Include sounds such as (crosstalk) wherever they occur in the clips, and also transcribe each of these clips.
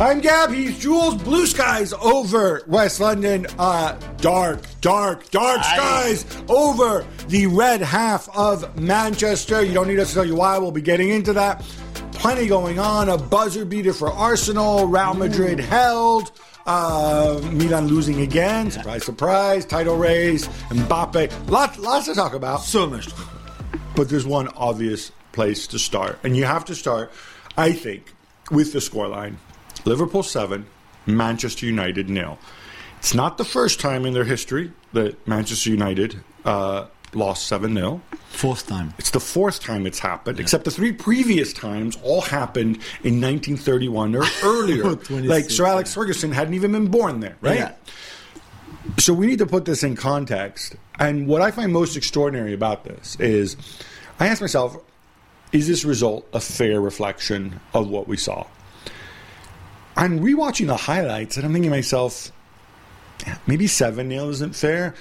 I'm Gab. He's Juls. Blue skies over West London. Uh, dark, dark, dark skies over the red half of Manchester. You don't need us to tell you why. We'll be getting into that. Plenty going on. A buzzer beater for Arsenal. Real Madrid held. Uh, Milan losing again. Surprise, surprise. Title race. Mbappe. Lots, lots to talk about. So much. But there's one obvious place to start. And you have to start, I think, with the scoreline Liverpool 7, Manchester United nil. It's not the first time in their history that Manchester United uh, lost 7 0. Fourth time. It's the fourth time it's happened, except the three previous times all happened in 1931 or earlier. (laughs) 26, like Sir Alex Ferguson hadn't even been born there, right? Yeah. So we need to put this in context. And what I find most extraordinary about this is I ask myself, is this result a fair reflection of what we saw? I'm rewatching the highlights and I'm thinking to myself, maybe 7 0 isn't fair.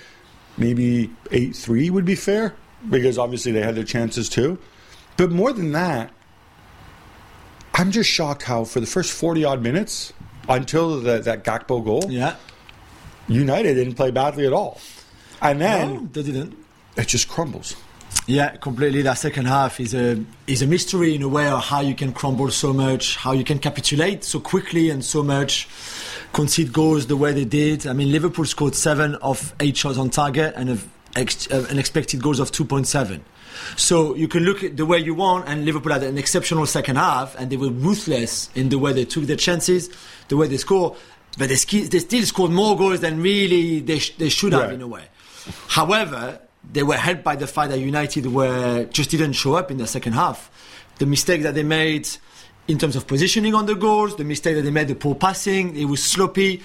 Maybe 8 3 would be fair because obviously they had their chances too. But more than that, I'm just shocked how for the first 40 odd minutes until the, that Gakpo goal, Yeah. United didn't play badly at all. And then No, they didn't. it just crumbles. Yeah, completely. That second half is a is a mystery in a way of how you can crumble so much, how you can capitulate so quickly and so much, concede goals the way they did. I mean, Liverpool scored seven of eight shots on target and ex, uh, an expected goals of two point seven. So you can look at the way you want, and Liverpool had an exceptional second half, and they were ruthless in the way they took their chances, the way they score. But they, ski- they still scored more goals than really they, sh- they should have Right. in a way. However, they were helped by the fact that United were just didn't show up in the second half. The mistake that they made in terms of positioning on the goals, the mistake that they made, the poor passing, it was sloppy.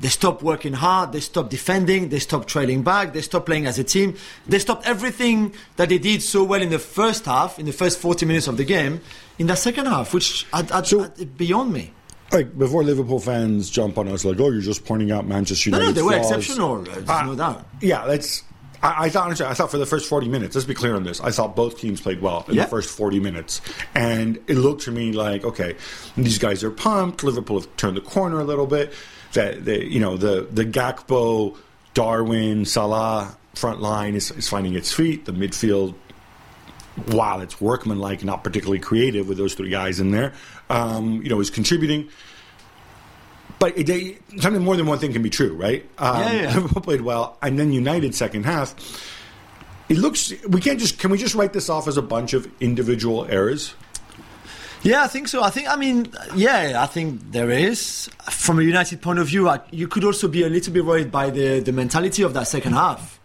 They stopped working hard. They stopped defending. They stopped trailing back. They stopped playing as a team. They stopped everything that they did so well in the first half, in the first 40 minutes of the game, in the second half, which I, I, So- I- beyond me. Like before Liverpool fans jump on us like, oh, you're just pointing out Manchester No, United. no, they were exceptional. uh, no doubt. Yeah, that's. I, I thought honestly, I thought for the first forty minutes. Let's be clear on this. I thought both teams played well in Yeah. the first forty minutes, and it looked to me like okay, these guys are pumped. Liverpool have turned the corner a little bit. That they, you know, the the Gakpo, Darwin, Salah front line is, is finding its feet. The midfield while it's workmanlike, not particularly creative with those three guys in there, um, you know, is contributing. But it, something more than one thing can be true, right? Um, Yeah, (laughs) yeah. Liverpool played well, and then United second half. It looks we can't just can we just write this off as a bunch of individual errors? Yeah, I think so. I think, I mean, yeah, I think there is. From a United point of view, I, you could also be a little bit worried by the, the mentality of that second half.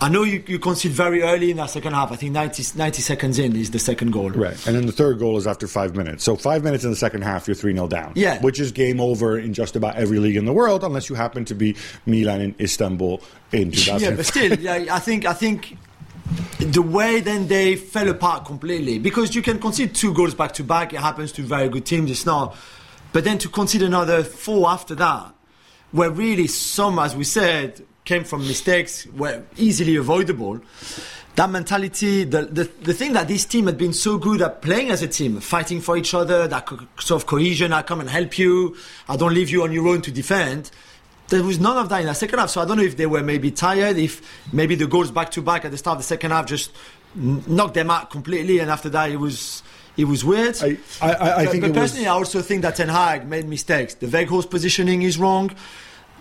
I know you, you concede very early in that second half. I think 90, 90 seconds in is the second goal. Right. And then the third goal is after five minutes. So five minutes in the second half, you're 3 0 down. Yeah. Which is game over in just about every league in the world, unless you happen to be Milan and Istanbul in 2000. (laughs) Yeah, but still, yeah, I think I think the way then they fell apart completely because you can concede two goals back to back. It happens to very good teams. It's not, but then to concede another four after that, where really some, as we said, came from mistakes were easily avoidable. That mentality, the, the the thing that this team had been so good at playing as a team, fighting for each other, that co- sort of cohesion. I come and help you. I don't leave you on your own to defend there was none of that in the second half. So I don't know if they were maybe tired, if maybe the goals back to back at the start of the second half just knocked them out completely, and after that it was it was weird. I- I- I- but, think but it was- personally, I also think that Ten Hag made mistakes. The Weghorst positioning is wrong.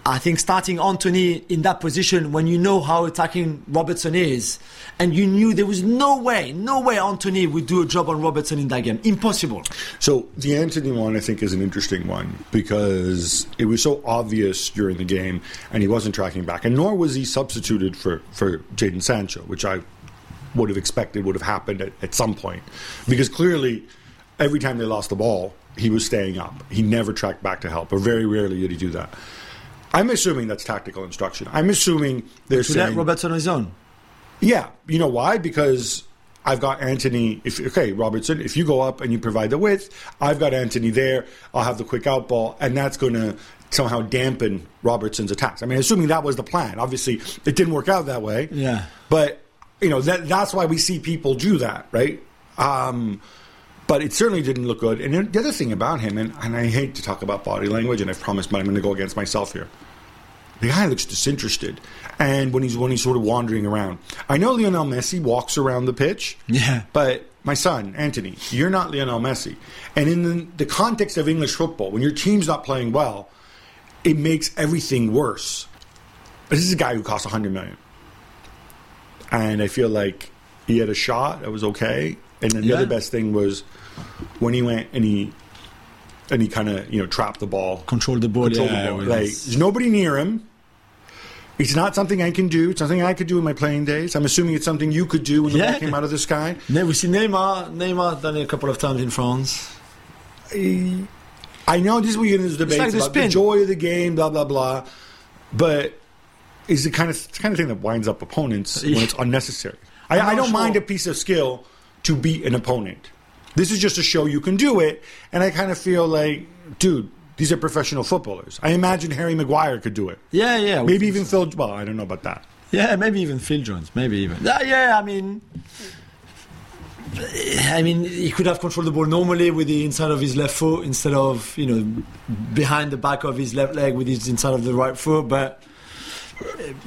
I think starting Antony in that position when you know how attacking Robertson is, and you knew there was no way, no way Antony would do a job on Robertson in that game. Impossible. So the Antony one, I think, is an interesting one because it was so obvious during the game, and he wasn't tracking back, and nor was he substituted for for Jadon Sancho, which I would have expected would have happened at, at some point, because clearly, every time they lost the ball, he was staying up. He never tracked back to help, or very rarely did he do that. I'm assuming that's tactical instruction. I'm assuming they're saying Robertson on his own. yeah, you know why? Because I've got Antony. If okay, Robertson, if you go up and you provide the width, I've got Antony there. I'll have the quick out ball, and that's going to somehow dampen Robertson's attacks. I mean, assuming that was the plan. Obviously, it didn't work out that way. Yeah. but you know that that's why we see people do that, right? Um, but it certainly didn't look good. And the other thing about him, and, and I hate to talk about body language, and I've promised, but I'm going to go against myself here. The guy looks disinterested, and when he's when he's sort of wandering around, I know Lionel Messi walks around the pitch, Yeah. but my son Antony, you're not Lionel Messi, and in the, the context of English football, when your team's not playing well, it makes everything worse. But This is a guy who costs 100 million, and I feel like he had a shot that was okay, and then the Yeah. other best thing was when he went and he and he kind of you know trapped the ball Control the ball. control yeah, the ball. Like, there's nobody near him. It's not something I can do. It's something I could do in my playing days. I'm assuming it's something you could do when the Yeah. ball came out of the sky. (laughs) Ne- we see Neymar. Neymar done it a couple of times in France. I know this is where you get into debates like the about the joy of the game, blah blah blah. But is the kind of it's the kind of thing that winds up opponents when it's unnecessary. I, I don't mind a piece of skill to beat an opponent. This is just to show you can do it, and I kind of feel like, dude, these are professional footballers. I imagine Harry Maguire could do it. Yeah, yeah. Maybe even Phil. Well, I don't know about that. Yeah, maybe even Phil Jones. Maybe even. Yeah, yeah. I mean, I mean, he could have controlled the ball normally with the inside of his left foot instead of you know behind the back of his left leg with his inside of the right foot. But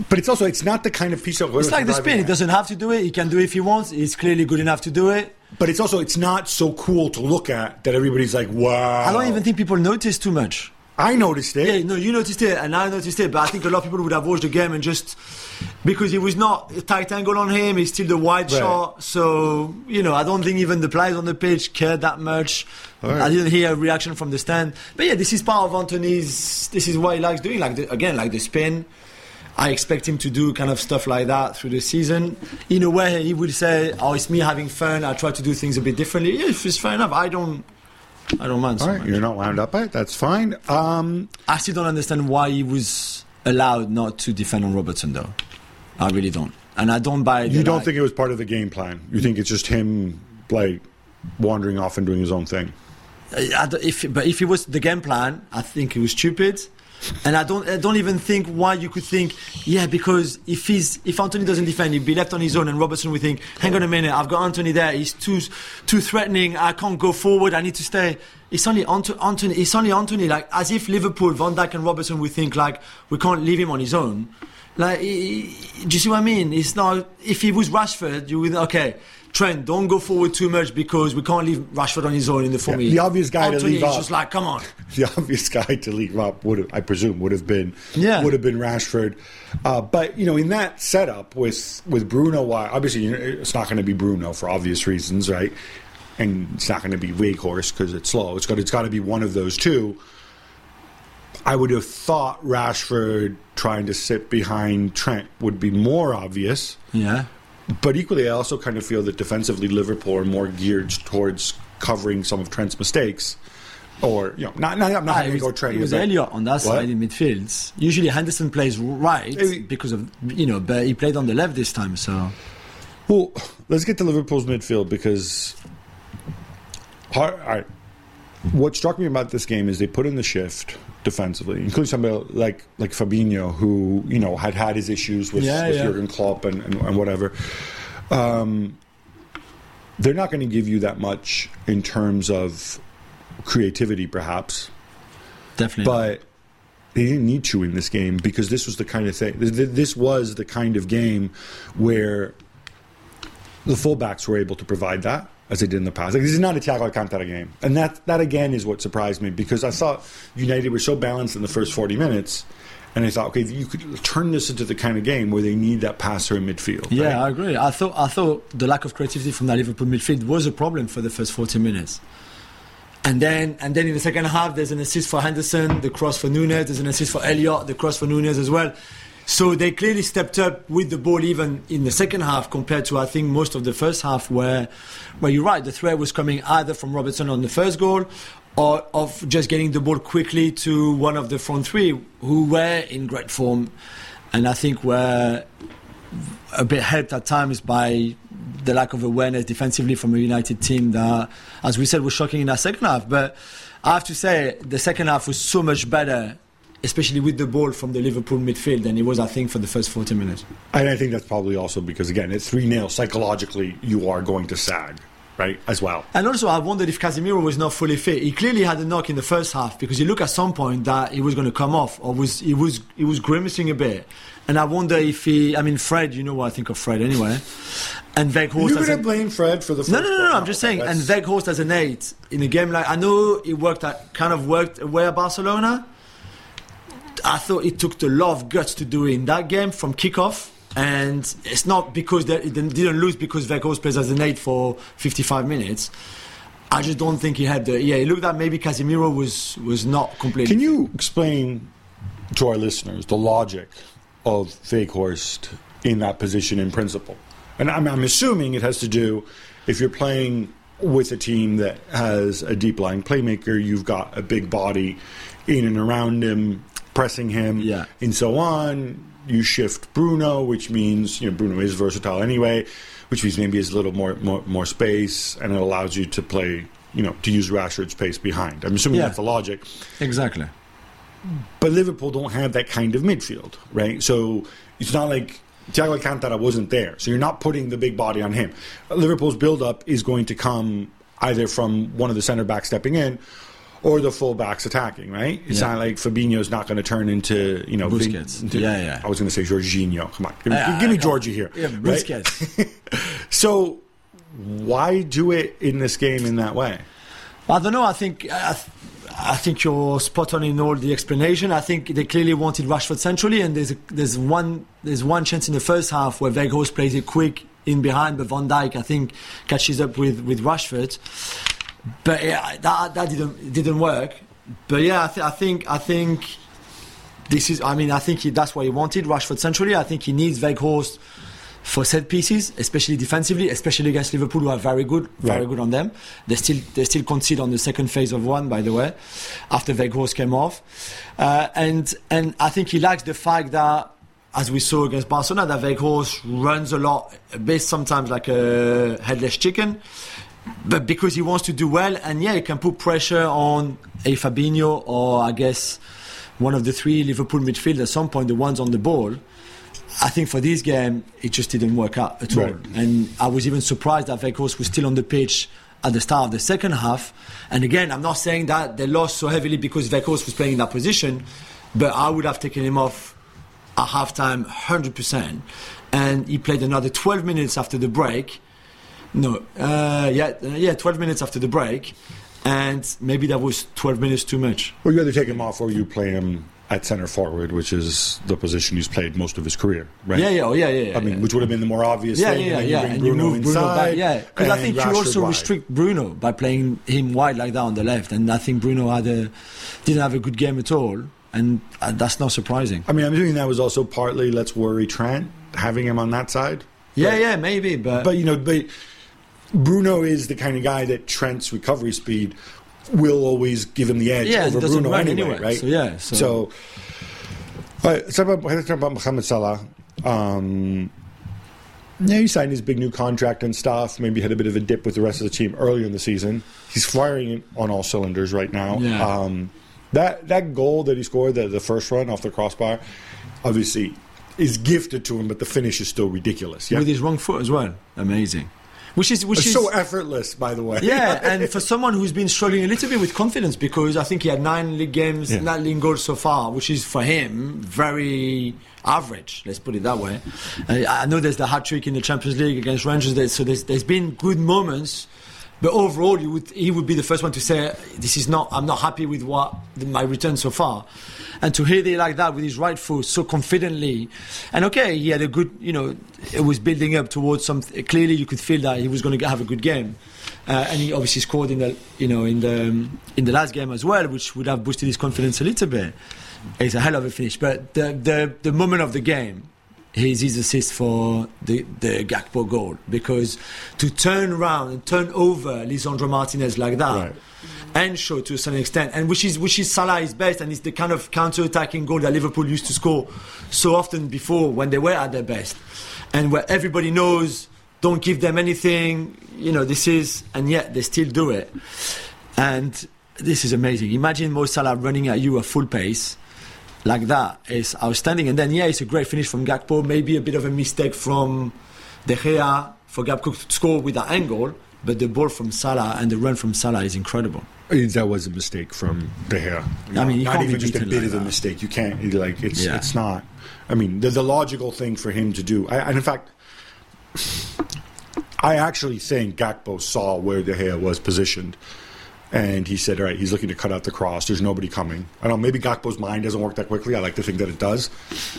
But it's also it's not the kind of piece of it's like the spin. He doesn't have to do it. He can do it if he wants. He's clearly good enough to do it. But it's also it's not so cool to look at that everybody's like, wow. I don't even think people notice too much. I noticed it. Yeah, no, you noticed it, and I noticed it. But I think a lot of people would have watched the game and just because it was not a tight angle on him, he's still the wide Right. shot. So you know, I don't think even the players on the pitch cared that much. Right. I didn't hear a reaction from the stand. But yeah, this is part of Antony's. This is what he likes doing. Like the, again, like the spin. I expect him to do kind of stuff like that through the season. In a way, he would say, "Oh, it's me having fun. I try to do things a bit differently." Yeah, it's fair enough. I don't. I don't mind. so All right, much. you're not wound up by it. That's fine. Um, I still don't understand why he was allowed not to defend on Robertson, though. I really don't, and I don't buy. you don't think it was part of the game plan? You think it's just him like wandering off and doing his own thing? If, but if it was the game plan, I think it was stupid. And I don't, I don't even think why you could think, yeah, because if he's, if Antony doesn't defend, he'd be left on his own, and Robertson would think, hang on a minute, I've got Antony there, he's too, too threatening, I can't go forward, I need to stay. It's only Ant- Antony, it's only Antony, like as if Liverpool, Van Dijk and Robertson would think like we can't leave him on his own. Like, do you see what I mean? It's not. If he was Rashford, you would okay. Trent, don't go forward too much because we can't leave Rashford on his own in the form. Yeah, the obvious guy to Antony leave is off. just like, come on. (laughs) The obvious guy to leave up would have, I presume, would have been Yeah. would have been Rashford. Uh, but you know, in that setup with with Bruno, why obviously it's not going to be Bruno for obvious reasons, right? And it's not going to be Weghorst because it's slow. It's got it's got to be one of those two. I would have thought Rashford trying to sit behind Trent would be more obvious. Yeah. But equally, I also kind of feel that defensively, Liverpool are more geared towards covering some of Trent's mistakes. Or, you know, not, not, I'm not Ah, going it to go Trent. it was Elliott on that side in midfield. Usually Henderson plays right Eh, because of you know, but he played on the left this time. So Well, let's get to Liverpool's midfield because. All right. What struck me about this game is they put in the shift defensively, including somebody like like Fabinho, who you know had had his issues with, Yeah, with yeah. Jurgen Klopp and, and, and whatever. Um, they're not going to give you that much in terms of creativity, perhaps, definitely. but they didn't need to in this game because this was the kind of thing. th- th- This was the kind of game where the fullbacks were able to provide that as they did in the past. Like, this is not a Thiago Alcantara game, and that that again is what surprised me because I thought United were so balanced in the first forty minutes, and I thought, okay, you could turn this into the kind of game where they need that passer in midfield. yeah, right? I agree. I thought I thought the lack of creativity from the Liverpool midfield was a problem for the first 40 minutes. And then, and then in the second half, there's an assist for Henderson, the cross for Nunez. There's an assist for Elliott, the cross for Nunez as well. So they clearly stepped up with the ball even in the second half compared to I think most of the first half, where, where you're right, the threat was coming either from Robertson on the first goal, or of just getting the ball quickly to one of the front three who were in great form, and I think were a bit helped at times by the lack of awareness defensively from a United team that, as we said, was shocking in our second half. But I have to say, the second half was so much better, especially with the ball from the Liverpool midfield, than it was, I think, for the first 40 minutes. And I think that's probably also because again, it's three 0 psychologically you are going to sag. right, as well. And also, I wondered if Casemiro was not fully fit. He clearly had a knock in the first half because he looked at some point that he was going to come off, or was he was he was grimacing a bit. And I wonder if he. I mean, Fred. You know what I think of Fred anyway. And Weghorst. You're going to blame Fred for the first no, no, no, no. I'm just saying. And That's- Weghorst as an eight in a game like I know it worked. At, kind of worked away at Barcelona. I thought it took a lot of guts to do it in that game from kickoff. And it's not because they, they didn't lose because Weghorst plays as an eight for 55 minutes. I just don't think he had the. Yeah, it looked like maybe Casemiro was was not completely. Can you explain to our listeners the logic of Weghorst in that position in principle? And I'm, I'm assuming it has to do if you're playing with a team that has a deep lying playmaker, you've got a big body in and around him, pressing him, Yeah. and so on. You shift Bruno, which means you know Bruno is versatile anyway, which means maybe has a little more, more more space, and it allows you to play, you know, to use Rashford's pace behind. I'm assuming Yeah. that's the logic. exactly. But Liverpool don't have that kind of midfield, right? So it's not like Thiago Alcantara wasn't there. So you're not putting the big body on him. Liverpool's build-up is going to come either from one of the centre backs stepping in or the full backs attacking, right? It's Yeah. not like Fabinho's not going to turn into, you know, Vin- Busquets. into- Yeah, yeah. I was going to say Jorginho. Come on. Give me, Yeah, give me Georgie here. Yeah, right? Busquets. (laughs) So why do it in this game in that way? I don't know. I think I, th- I think you're spot on in all the explanation. I think they clearly wanted Rashford centrally, and there's a, there's one there's one chance in the first half where Weghorst plays it quick in behind, but Van Dijk I think catches up with with Rashford. But yeah, that that didn't didn't work. But yeah, I, th- I think I think this is. I mean, I think he, that's what he wanted Rashford centrally. I think he needs Weghorst for set pieces, especially defensively, especially against Liverpool, who are very good, very Right. good on them. They still they still concede on the second phase of one, by the way, after Weghorst came off, uh, and and I think he likes the fact that. As we saw against Barcelona, that Weghorst runs a lot, a bit sometimes like a headless chicken, but because he wants to do well, and yeah, he can put pressure on a Fabinho or I guess one of the three Liverpool midfield at some point, the ones on the ball. I think for this game, it just didn't work out at all. And I was even surprised that Weghorst was still on the pitch at the start of the second half. And again, I'm not saying that they lost so heavily because Weghorst was playing in that position, but I would have taken him off at halftime 100%. And he played another 12 minutes after the break. No, uh, yeah, uh, yeah, 12 minutes after the break. And maybe that was 12 minutes too much. Or you either take him off or you play him at centre forward, which is the position he's played most of his career, right? Yeah, yeah, oh, yeah, yeah. yeah I mean, yeah. which would have been the more obvious Yeah, thing. yeah, yeah. then And you you Bruno move Bruno inside. back. Yeah, because I think you also wide. restrict Bruno by playing him wide like that on the left, and I think Bruno had a didn't have a good game at all, and uh, that's not surprising. I mean, I'm assuming that was also partly let's worry Trent having him on that side. Yeah, But- yeah, maybe, but, But you know, but Bruno is the kind of guy that Trent's recovery speed will always give him the edge Yeah, over Bruno anyway, anyway, right? so yeah, so- so all right, let's talk about, let's talk about Mohamed Salah. Um, yeah, he signed his big new contract and stuff. Maybe had a bit of a dip with the rest of the team earlier in the season. He's firing on all cylinders right now. Yeah. Um, that that goal that he scored, the, the first run off the crossbar, obviously is gifted to him, but the finish is still ridiculous. Yeah, with his wrong foot as well, amazing. Which is which it's is so effortless, by the way. yeah, (laughs) and for someone who's been struggling a little bit with confidence because I think he had nine league games, Yeah. nine league goals so far, which is for him very average. Let's put it that way. I, I know there's the hat trick in the Champions League against Rangers, so there's, there's been good moments. But overall, you would, he would be the first one to say, "This is not. I'm not happy with what my return so far." And to hit it like that with his right foot so confidently, and okay, he had a good. You know, it was building up towards some. Clearly, you could feel that he was going to have a good game, uh, and he obviously scored in the. You know, in the um, in the last game as well, which would have boosted his confidence a little bit. It's a hell of a finish, but the the the moment of the game his his assist for the, the Gakpo goal. Because to turn around and turn over Lisandro Martinez like that Right. and show to a certain extent and which is which is Salah's best and it's the kind of counter-attacking goal that Liverpool used to score so often before when they were at their best. And where everybody knows don't give them anything you know this is and yet they still do it. And this is amazing. Imagine Mo Salah running at you at full pace like that is outstanding. And then, yeah, it's a great finish from Gakpo. Maybe a bit of a mistake from De Gea for Gakpo to score with that angle. but the ball from Salah and the run from Salah is incredible. That was a mistake from De Gea. I mean, you not even just a bit like of a mistake. You can't like it's Yeah. it's not. I mean, the, the logical thing for him to do. I, and in fact, I actually think Gakpo saw where De Gea was positioned, and he said, "All right, he's looking to cut out the cross. There's nobody coming." I don't know. Maybe Gakpo's mind doesn't work that quickly. I like to think that it does,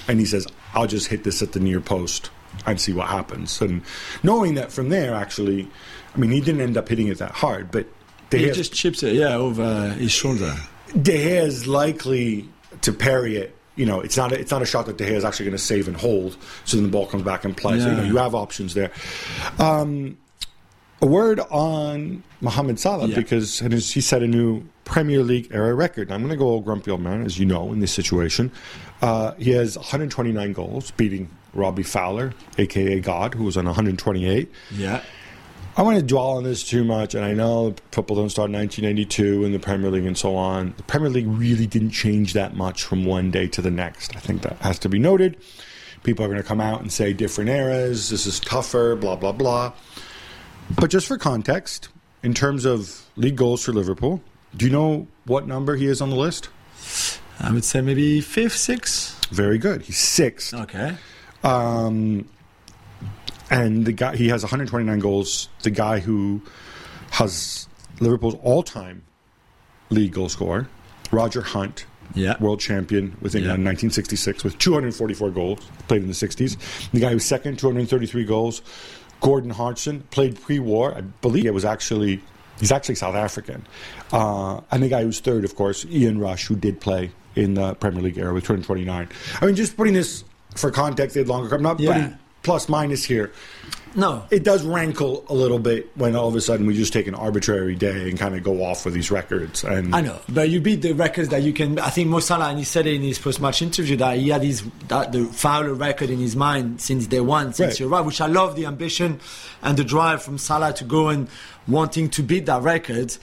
and he says, "I'll just hit this at the near post and see what happens." And knowing that from there, actually, I mean, he didn't end up hitting it that hard, but De He just chips it, yeah, over his shoulder. De Gea is likely to parry it. You know, it's not a, it's not a shot that De Gea is actually going to save and hold. So then the ball comes back and play. So you know, you have options there. Um, a word on Mohamed Salah Yeah. because he set a new Premier League era record. I'm going to go old grumpy old man, as you know, in this situation. Uh, he has 129 goals, beating Robbie Fowler, aka God, who was on 128. Yeah. I want to dwell on this too much, and I know football don't start in 1992 in the Premier League and so on. The Premier League really didn't change that much from one day to the next. I think that has to be noted. People are going to come out and say different eras, this is tougher, blah, blah, blah. But just for context, in terms of league goals for Liverpool, do you know what number he is on the list? I would say maybe fifth, sixth. Very good. He's sixth. Okay. Um, and the guy he has 129 goals. The guy who has Liverpool's all-time league goal scorer, Roger Hunt, Yeah. world champion with England in Yeah. 1966 with 244 goals, played in the 60s. The guy who's second, 233 goals, Gordon Hodgson, played pre-war. I believe it was actually he's actually South African. Uh, and the guy who's third, of course, Ian Rush, who did play in the Premier League era with 229. I mean, just putting this for context, they had longer. I'm not Yeah. putting plus minus here. No. It does rankle a little bit when all of a sudden we just take an arbitrary day and kind of go off with these records. And I know, but you beat the records that you can. I think Mo Salah, and he said it in his post-match interview that he had his that the Fowler record in his mind since day one, since Right. he arrived. Which I love the ambition and the drive from Salah to go and wanting to beat that record.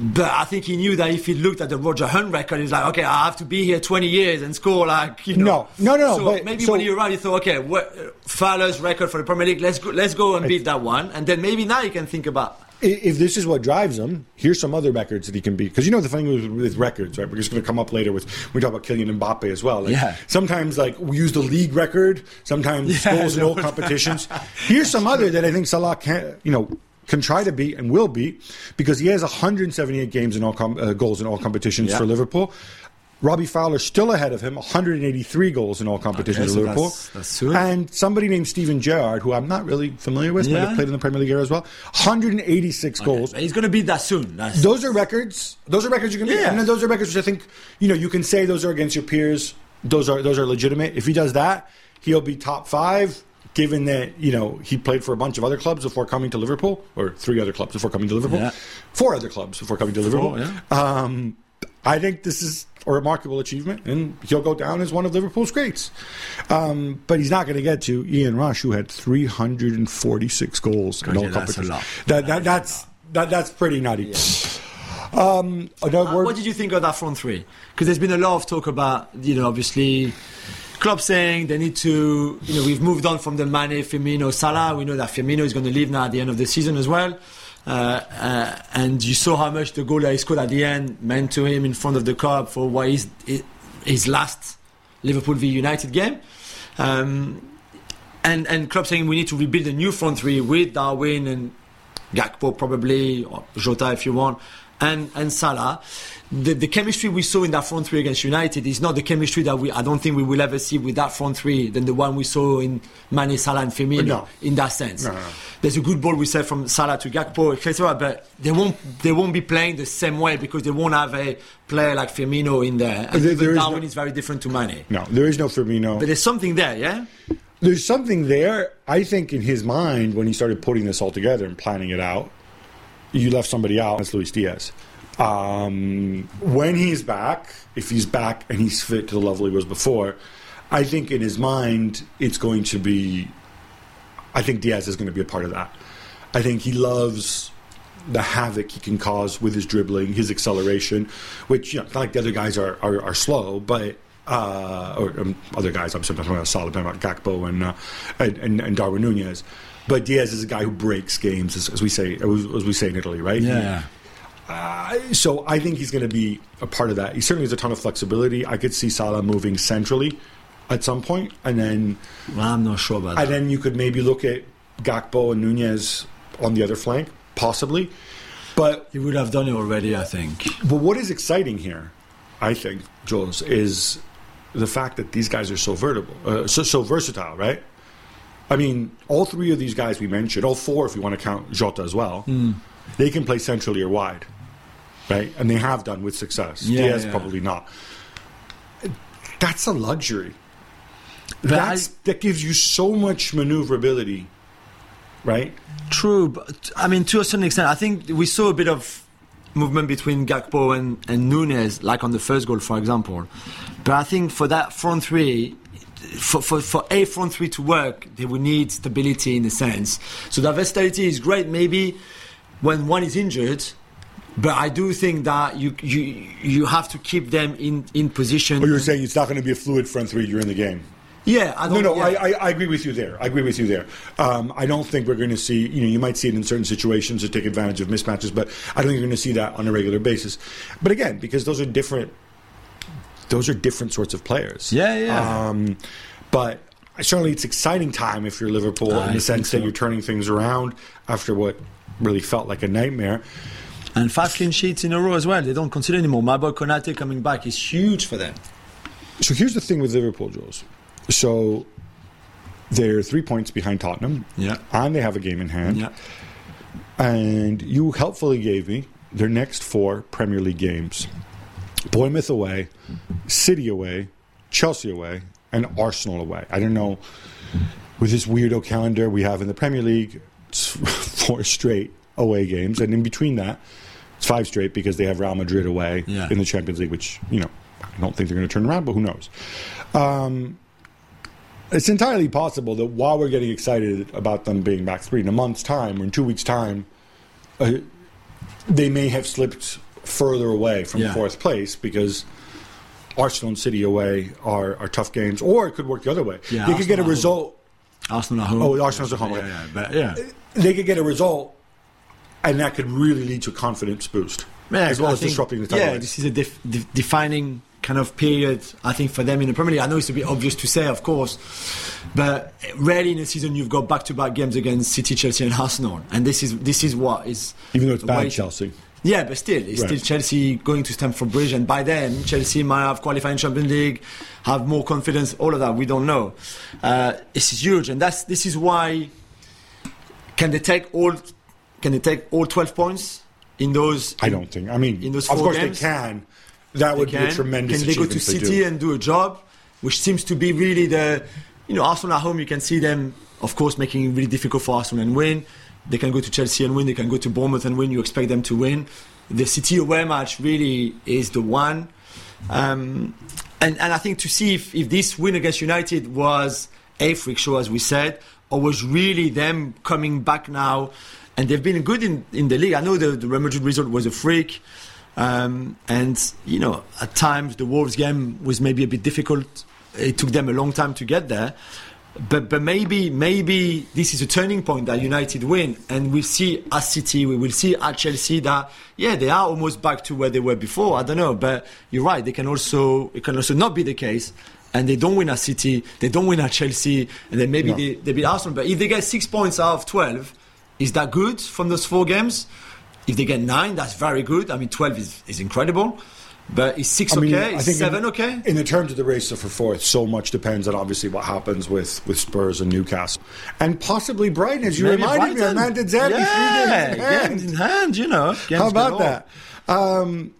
But I think he knew that if he looked at the Roger Hunt record, he's like, okay, I have to be here 20 years and score like you know. No, no, no, So but- maybe so- when he arrived, he thought, okay, what, uh, Fowler's record for the Premier League, let's go, let's go and beat that one, and then maybe now you can think about. If this is what drives him, here's some other records that he can beat. Because you know the thing with, with records, right? We're just going to come up later with we talk about Kylian Mbappe as well. Like, Yeah. Sometimes like we use the league record, sometimes (laughs) Yeah, goals in all competitions. Here's some other that I think Salah can, you know, can try to beat and will beat because he has 178 games in all com- uh, goals in all competitions Yeah. for Liverpool. Robbie Fowler still ahead of him, 183 goals in all competitions Okay, for so Liverpool. that's- that's soon. And somebody named Steven Gerrard, who I'm not really familiar with, but Yeah. have played in the Premier League era as well, 186 goals. He's going to beat that soon. That's, Those are records. Those are records you can beat. Yeah. And those are records which I think you know you can say those are against your peers. Those are those are legitimate. If he does that, he'll be top five. Given that you know he played for a bunch of other clubs before coming to Liverpool, or three other clubs before coming to Liverpool, Yeah. four other clubs before coming to Liverpool. Four, yeah. Um, I think this is a remarkable achievement, and he'll go down as one of Liverpool's greats. Um, but he's not going to get to Ian Rush, who had 346 goals in all that's a competitions. lot. That, that, that's that, that's pretty nutty. Um, Uh, what did you think of that front three? Because there's been a lot of talk about, you know, obviously, club saying they need to, you know, we've moved on from the Mane, Firmino, Salah. We know that Firmino is going to leave now at the end of the season as well. Uh, uh, and you saw how much the goal that he scored at the end meant to him in front of the club for what is his last Liverpool v United game. Um, and and club saying we need to rebuild a new front three with Darwin and Gakpo probably or Jota if you want, and and Salah. The, the chemistry we saw in that front three against United is not the chemistry that we I don't think we will ever see with that front three than the one we saw in Mane, Salah, and Firmino. No. In that sense, No, no, there's a good ball we said from Salah to Gakpo, etc. But they won't they won't be playing the same way because they won't have a player like Firmino in there. And There- there is is very different to Mane. no, there is no Firmino. But there's something there, yeah. There's something there. I think in his mind when he started putting this all together and planning it out, you left somebody out. That's Luis Diaz. Um, when he's back, if he's back and he's fit to the level he was before, I think in his mind it's going to be. I think Diaz is going to be a part of that. I think he loves the havoc he can cause with his dribbling, his acceleration, which you know, not like the other guys are are, are slow, but uh, or um, other guys. I'm sometimes talking about Salah, talking about Gakpo and, uh, and and and Darwin Nunez. but Diaz is a guy who breaks games, as, as we say, as we say in Italy, right? Yeah. Uh, so I think he's going to be a part of that. He certainly has a ton of flexibility. I could see Salah moving centrally at some point, and then Well, I'm not sure about and that. then you could maybe look at Gakpo and Nunez on the other flank, possibly. But He would have done it already, I think. but what is exciting here, I think, Juls, is the fact that these guys are so vertical, uh, so, so versatile, right? I mean, all three of these guys we mentioned, all four if you want to count Jota as well, Hmm. they can play centrally or wide, right? And they have done with success. Yeah, Diaz yeah. probably not. That's a luxury. But That's, that gives you so much maneuverability, right? True, but I mean, to a certain extent, I think we saw a bit of movement between Gakpo and, and Nunez, like on the first goal, for example. But I think for that front three, for, for, for a front three to work, they will need stability in a sense. So that versatility is great, maybe when one is injured. But I do think that you you you have to keep them in, in position. But you're saying it's not going to be a fluid front three during the game. yeah, I No, don't, no, yeah. I, I, I agree with you there. I agree with you there. Um, I don't think we're going to see, you know, you might see it in certain situations to take advantage of mismatches, but I don't think you're going to see that on a regular basis. But again, because those are different, those are different sorts of players. Yeah, yeah. Um, but certainly it's exciting time if you're Liverpool I in the think sense that you're turning things around after what really felt like a nightmare. And five clean sheets in a row as well. They don't consider anymore. My boy Konate coming back is huge for them. So here's the thing with Liverpool, Juls. So they're three points behind Tottenham. Yeah. And they have a game in hand. Yeah. And you helpfully gave me their next four Premier League games Bournemouth away, City away, Chelsea away, and Arsenal away. I don't know, with this weirdo calendar we have in the Premier League, it's (laughs) four straight away games. And in between that, it's five straight because they have Real Madrid away Yeah. in the Champions League, which, you know, I don't think they're going to turn around, but who knows. Um, it's entirely possible that while we're getting excited about them being back three in a month's time or in two weeks' time, uh, they may have slipped further away from Yeah. fourth place because Arsenal and City away are, are tough games, or it could work the other way. Yeah, they could get a Arsenal result. Arsenal at home. Oh, Arsenal's at home. Yeah, yeah, but yeah. They could get a result, and that could really lead to a confidence boost, Yeah, as well I as think- disrupting the title Yeah, race. this is a def- def- defining kind of period, I think, for them in the Premier League. I know it's a bit obvious to say, of course, but rarely in a season you've got back-to-back games against City, Chelsea, and Arsenal, and this is this is what is Even though it's bad. Chelsea. Yeah, but still, it's Right. still Chelsea going to Stamford Bridge, and by then Chelsea might have qualified in Champions League, have more confidence. All of that we don't know. Uh, this is huge, and that's this is why. Can they take all? Can they take all twelve points in those? I don't think. I mean, In those of course games? they can. That would be a can. tremendous Can they go to City and do a job, which seems to be really the, you know, Arsenal at home. You can see them, of course, making it really difficult for Arsenal and win. They can go to Chelsea and win. They can go to Bournemouth and win. You expect them to win. The City away match really is the one. Um, and, and I think to see if, if this win against United was a freak show, as we said, or was really them coming back now. And they've been good in, in the league. I know the, the Real Madrid result was a freak. Um, and, you know, at times the Wolves game was maybe a bit difficult. It took them a long time to get there. But, but maybe maybe this is a turning point that United win, and we'll see at City, we will see at Chelsea that yeah they are almost back to where they were before. I don't know, but you're right. They can also it can also not be the case, and they don't win at City, they don't win at Chelsea, and then maybe No. they they beat Arsenal. But if they get six points out of twelve, is that good from those four games? If they get nine, that's very good. I mean, twelve is, is incredible. But is six I mean, okay? I Is think seven in, okay? In the terms of the race for fourth, so much depends on obviously what happens with, with Spurs and Newcastle, and possibly Brighton, as you Maybe reminded me. Brighton. Amanda Zerbi, yeah, three games in hand. games in hand, you know. How about that? Um,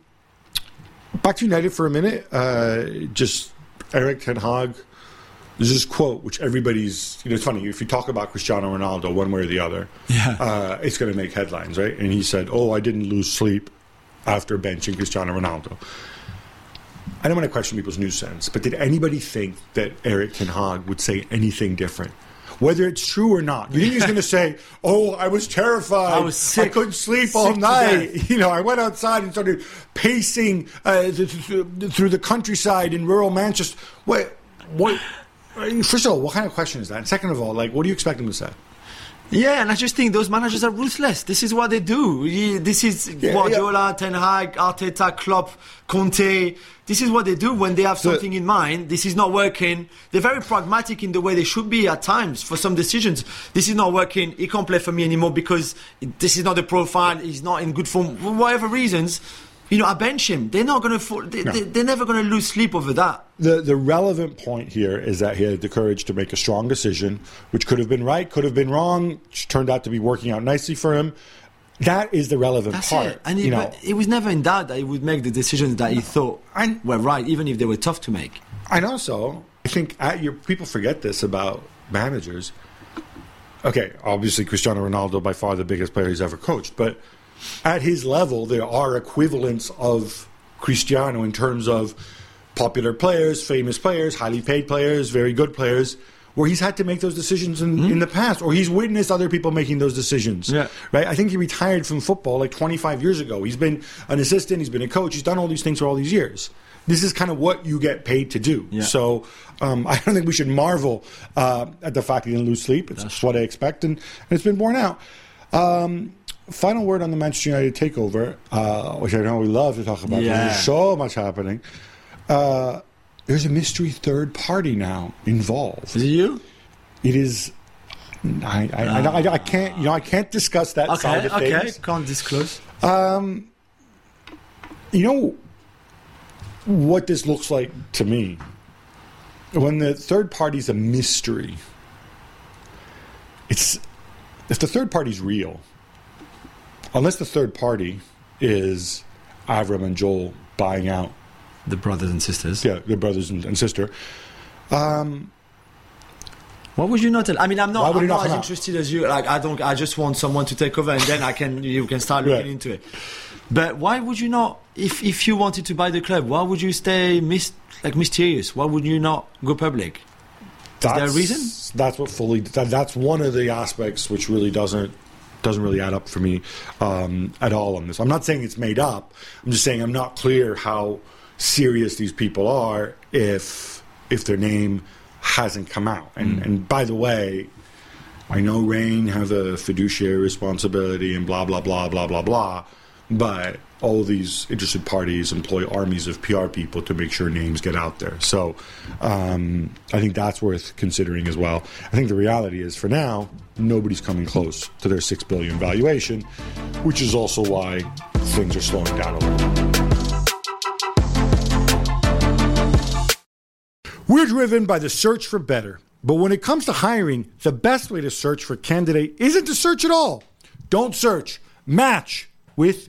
back to United for a minute. Uh, just Erik Ten Hag. There's this quote which everybody's. You know, it's funny if you talk about Cristiano Ronaldo one way or the other. Yeah. Uh, it's going to make headlines, right? And he said, "Oh, I didn't lose sleep after benching Cristiano Ronaldo." I don't want to question people's news sense, but did anybody think that Erik Ten Hag would say anything different? Whether it's true or not, you think he's going to say, (laughs) "Oh, I was terrified. I was sick. I couldn't sleep Sick all night. (laughs) You know, I went outside and started pacing uh, th- th- th- through the countryside in rural Manchester." What? What? First of all, what kind of question is that? And second of all, like, what do you expect him to say? Yeah, and I just think those managers are ruthless. This is what they do. This is Yeah, Guardiola, Ten Hag, Arteta, Klopp, Conte. This is what they do when they have So- something in mind. This is not working. They're very pragmatic in the way they should be at times for some decisions. This is not working. He can't play for me anymore because this is not the profile. He's not in good form. For whatever reasons, you know, I bench him. They're not going to. They, No. they, they're never going to lose sleep over that. The the relevant point here is that he had the courage to make a strong decision, which could have been right, could have been wrong, which turned out to be working out nicely for him. That is the relevant That's part. it. And you he, know, he was never in doubt that he would make the decisions that he thought And- were right, even if they were tough to make. And also, I think uh, at your, people forget this about managers. Okay, obviously Cristiano Ronaldo by far the biggest player he's ever coached, but at his level, there are equivalents of Cristiano in terms of popular players, famous players, highly paid players, very good players, where he's had to make those decisions in, in the past, or he's witnessed other people making those decisions. Yeah. Right? I think he retired from football like 25 years ago. He's been an assistant, he's been a coach, he's done all these things for all these years. This is kind of what you get paid to do. Yeah. So um, (laughs) I don't think we should marvel uh, at the fact he didn't lose sleep. It's what I expect, and, and it's been borne out. Um, final word on the Manchester United takeover, uh, which I know we love to talk about. Yeah. There's so much happening. Uh, there's a mystery third party now involved. Is it you? It is. I, I, I, I, I can't. You know, I can't discuss that side Okay, of okay. things. Can't disclose. Um, you know what this looks like to me? When the third party's a mystery, it's if the third party's real, unless the third party is Avram and Joel buying out The brothers and sisters. yeah, the brothers and, and sister. Um, what would you not tell? I mean, I'm not, I'm not not as interested as you. Like, I don't. I just want someone to take over, and then I can. You can start looking Right. into it. But why would you not? If if you wanted to buy the club, why would you stay mis- like mysterious? Why would you not go public? There a reason? That's what fully. That, that's one of the aspects which really doesn't doesn't really add up for me um, at all on this. I'm not saying it's made up. I'm just saying I'm not clear how serious these people are if if their name hasn't come out. And and by the way, I know Raine have a fiduciary responsibility and blah blah blah blah blah blah, but all these interested parties employ armies of PR people to make sure names get out there. So um, I think that's worth considering as well. I think the reality is, for now, nobody's coming close to their six billion valuation, which is also why things are slowing down a little. We're driven by the search for better. But when it comes to hiring, the best way to search for candidate isn't to search at all. Don't search, match with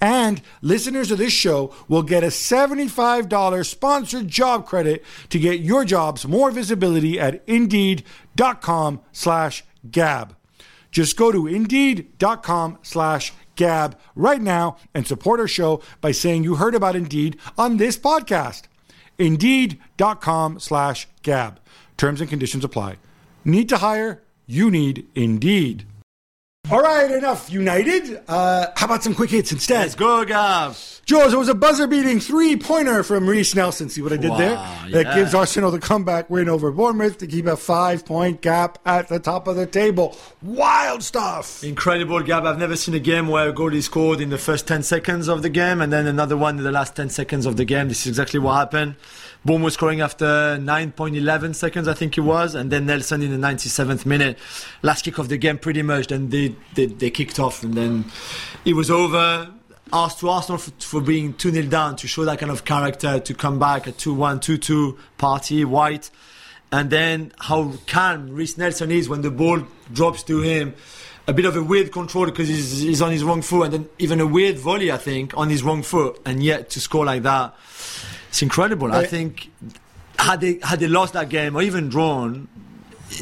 And listeners of this show will get a $75 sponsored job credit to get your jobs more visibility at Indeed.com slash Gab. Just go to Indeed.com slash Gab right now and support our show by saying you heard about Indeed on this podcast. Indeed.com slash Gab. Terms and conditions apply. Need to hire? You need Indeed. All right, enough United. Uh, how about some quick hits instead? Let's go, Gav. Juls, it was a buzzer beating three pointer from Reiss Nelson. See what I did Wow, there? That yeah. gives Arsenal the comeback win over Bournemouth to keep a five point gap at the top of the table. Wild stuff. Incredible, Gab. I've never seen a game where a goal is scored in the first 10 seconds of the game and then another one in the last 10 seconds of the game. This is exactly what happened. Bournemouth was scoring after 9.11 seconds, I think it was, and then Nelson in the 97th minute. Last kick of the game, pretty much. Then they, they, they kicked off, and then it was over. Asked to Arsenal for, for being 2 0 down to show that kind of character, to come back at 2 1, 2 2, party, white. And then how calm Reiss Nelson is when the ball drops to him. A bit of a weird control because he's, he's on his wrong foot, and then even a weird volley, I think, on his wrong foot, and yet to score like that, it's incredible. I think had they had they lost that game or even drawn,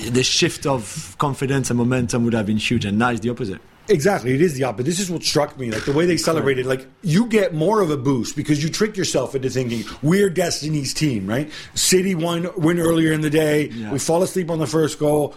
the shift of confidence and momentum would have been huge, and now it's the opposite. Exactly, it is the opposite. This is what struck me, like the way they celebrated. Like you get more of a boost because you trick yourself into thinking we're Destiny's team, right? City won win earlier in the day. Yeah. We fall asleep on the first goal.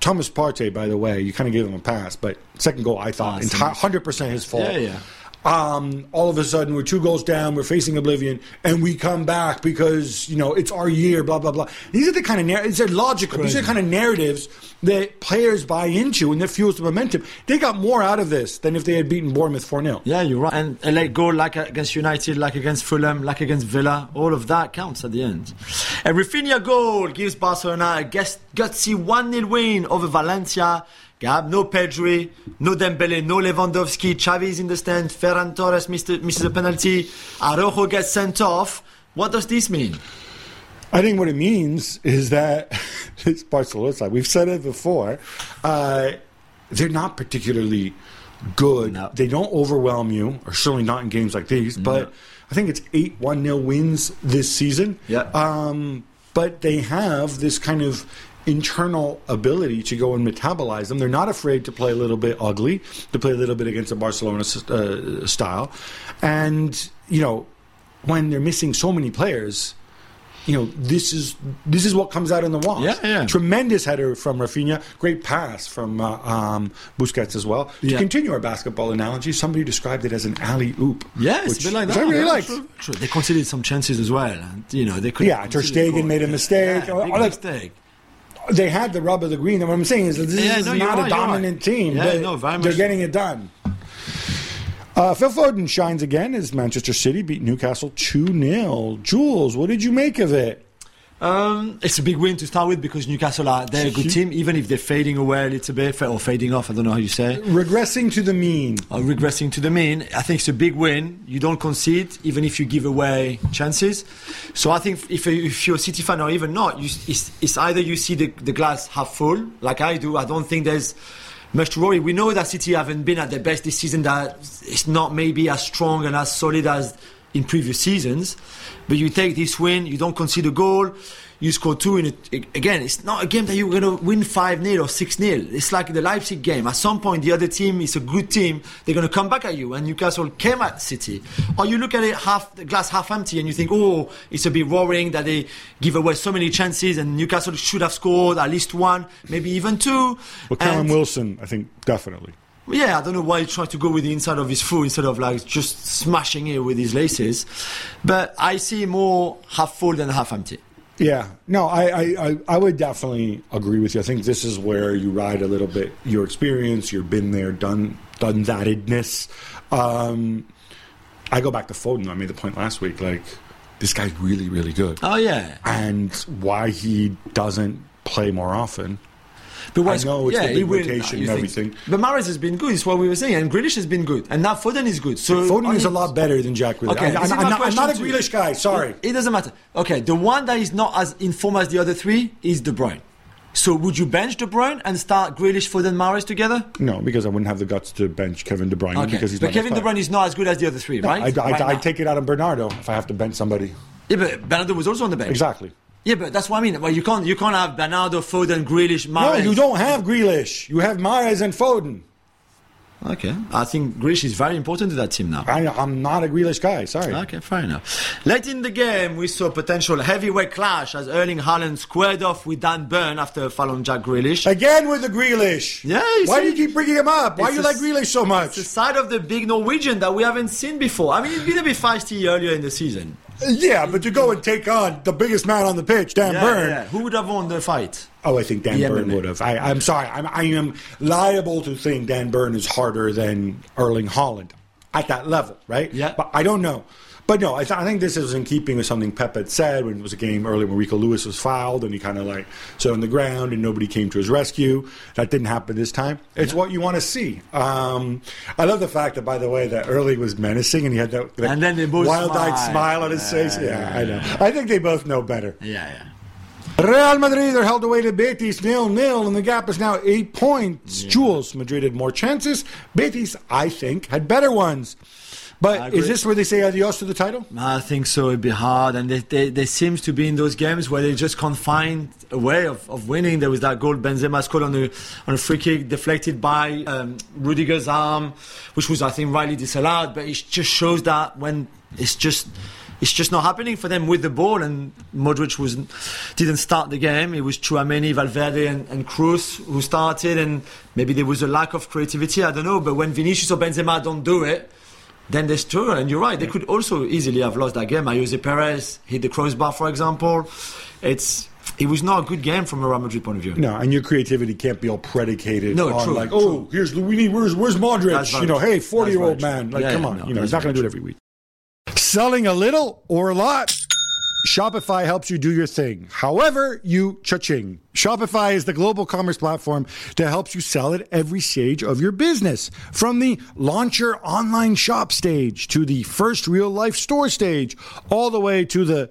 Thomas Partey, by the way, you kind of gave him a pass, but second goal I thought hundred percent his fault. Yeah, yeah. Um, all of a sudden, we're two goals down. We're facing oblivion, and we come back because you know it's our year. Blah blah blah. These are the kind of narr- these are logical. These are the kind of narratives that players buy into, and that fuels the momentum. They got more out of this than if they had beaten Bournemouth four 0 Yeah, you're right. And a late goal like against United, like against Fulham, like against Villa, all of that counts at the end. A Rafinha goal gives Barcelona a gutsy 1 0 win over Valencia. Gab, no Pedri, no Dembele, no Lewandowski. Xavi's in the stand. Ferran Torres misses a penalty. Araujo gets sent off. What does this mean? I think what it means is that (laughs) it's Barcelona side. We've said it before. Uh, they're not particularly good. No. They don't overwhelm you, or certainly not in games like these. But I think it's eight one 0 wins this season. Yeah. Um, but they have this kind of internal ability to go and metabolize them. They're not afraid to play a little bit ugly, to play a little bit against a Barcelona uh, style, and you know when they're missing so many players you know, this is this is what comes out in the wash. Yeah, yeah. Tremendous header from Rafinha. Great pass from uh, um, Busquets as well. To Yeah. continue our basketball analogy, somebody described it as an alley oop. Yes, which, a bit like that. I really Yeah, liked. true, true. They conceded some chances as well. And, you know, they could. Yeah, Ter Stegen made a mistake. Yeah, Oh, big like- mistake. They had the rub of the green. And what I'm saying is that this Yeah, is no, not a right, dominant right. team. Yeah, but no, they're getting it done. Uh, Phil Foden shines again as Manchester City beat Newcastle 2 0. Juls, what did you make of it? Um, it's a big win to start with because Newcastle are they're a good team, even if they're fading away a little bit or fading off. I don't know how you say. Regressing to the mean. Or regressing to the mean. I think it's a big win. You don't concede, even if you give away chances. So I think if, if you're a City fan or even not, you, it's, it's either you see the, the glass half full, like I do. I don't think there's much to worry. We know that City haven't been at their best this season. That it's not maybe as strong and as solid as in previous seasons. But you take this win, you don't concede a goal, you score two in it. Again, it's not a game that you're going to win 5 0 or 6 0. It's like the Leipzig game. At some point, the other team is a good team. They're going to come back at you. And Newcastle came at City. Or you look at it half, the glass half empty and you think, oh, it's a bit worrying that they give away so many chances and Newcastle should have scored at least one, maybe even two. Well, Callum And- Wilson, I think, definitely. Yeah, I don't know why he tried to go with the inside of his foot instead of like just smashing it with his laces. But I see more half full than half empty. Yeah, no, I, I, I, I would definitely agree with you. I think this is where you ride a little bit your experience, your been there, done done thatedness. Um, I go back to Foden. I made the point last week. Like this guy's really, really good, Oh yeah, and why he doesn't play more often. But I know it's the he big rotation and everything. But Mahrez has been good. It's what we were saying, and Grealish has been good, and now Foden is good. So Foden is a lot better than Jack Grealish. Okay, I, am not, I'm not a. Grealish guy. Sorry. It, it doesn't matter. Okay, the one that is not as in form as the other three is De Bruyne. So would you bench De Bruyne and start Grealish, Foden, Mahrez together? No, because I wouldn't have the guts to bench Kevin De Bruyne Okay, because he's but Kevin De. Bruyne is not as good as the other three, right? I, I, Right I take it out of Bernardo if I have to bench somebody. Yeah, but Bernardo was also on the bench. Exactly. Yeah, but that's what I mean. Well, you can't you can't have Bernardo, Foden, Grealish, No, you don't have Grealish. You have Mahrez and Foden. Okay, I think Grealish is very important to that team now. I, I'm not a Grealish guy. Sorry. Okay, fair enough. Late in the game, we saw potential heavyweight clash as Erling Haaland squared off with Dan Burn after on Jack Grealish. Again with the Grealish. Yeah, Why see? do you keep bringing him up? Why do you like Grealish so much? It's the side of the big Norwegian that we haven't seen before. I mean, he's been a bit feisty earlier in the season. Yeah, but you go and take on the biggest man on the pitch, Dan Yeah, Burn. yeah. Who would have won the fight? Oh, I think Dan The Burn MMA. would have. I, I'm sorry. I'm, I am liable to think Dan Burn is harder than Erling Haaland at that level, right? Yeah. But I don't know. But no, I, th- I think this is in keeping with something Pep had said when it was a game earlier when Rico Lewis was fouled and he kind of like stood on the ground and nobody came to his rescue. That didn't happen this time. It's what you want to see. Um, I love the fact that, by the way, that Erling was menacing and he had that, that And then they both wild-eyed smile. smile on his face. Yeah, I know. I think they both know better. Yeah, yeah. Real Madrid are held away to Betis nil nil, and the gap is now eight points. Juls, Madrid had more chances. Betis, I think, had better ones. But is this where they say adios to the title? I think so. It'd be hard, and they, they, they seems to be in those games where they just can't find a way of, of winning. There was that goal Benzema scored on a on a free kick deflected by um, Rudiger's arm, which was I think rightly disallowed. But it just shows that when it's just it's just not happening for them with the ball. And Modric was didn't start the game. It was Tchouameni, Valverde, and, and Cruz who started, and maybe there was a lack of creativity. I don't know. But when Vinicius or Benzema don't do it then they struggle. And you're right, they could also easily have lost that game. Ayoze Perez hit the crossbar, for example. It's it was not a good game from a Real Madrid point of view. No, and your creativity can't be all predicated No, on true, like, true. oh, here's we need where's where's Modric? That's You know, hey, forty year old man, like, Yeah, come on, no, you know, he's not going to do it every week. Selling a little or a lot. Shopify helps you do your thing. However, you cha-ching. Shopify is the global commerce platform that helps you sell at every stage of your business. From the launch your online shop stage to the first real life store stage, all the way to the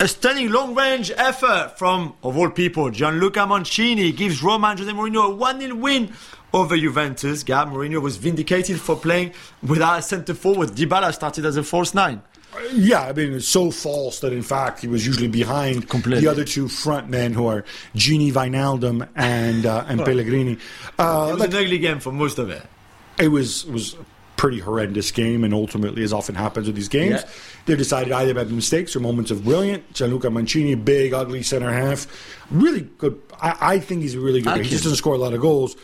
A stunning long range effort from, of all people, Gianluca Mancini gives Roma and Jose Mourinho a 1 0 win over Juventus. Gab Mourinho was vindicated for playing without a centre forward. Dybala started as a false nine. Yeah, I mean, it's so false that in fact he was usually behind Completely. the other two front men who are Gini Wijnaldum and uh, and Pellegrini. Uh, It was like, an ugly game for most of it. it was it was pretty horrendous game, and ultimately, as often happens with these games, Yeah. they're decided either by the mistakes or moments of brilliant. Gianluca Mancini, big, ugly center half, really good. I, I think he's really good. I He just doesn't score a lot of goals.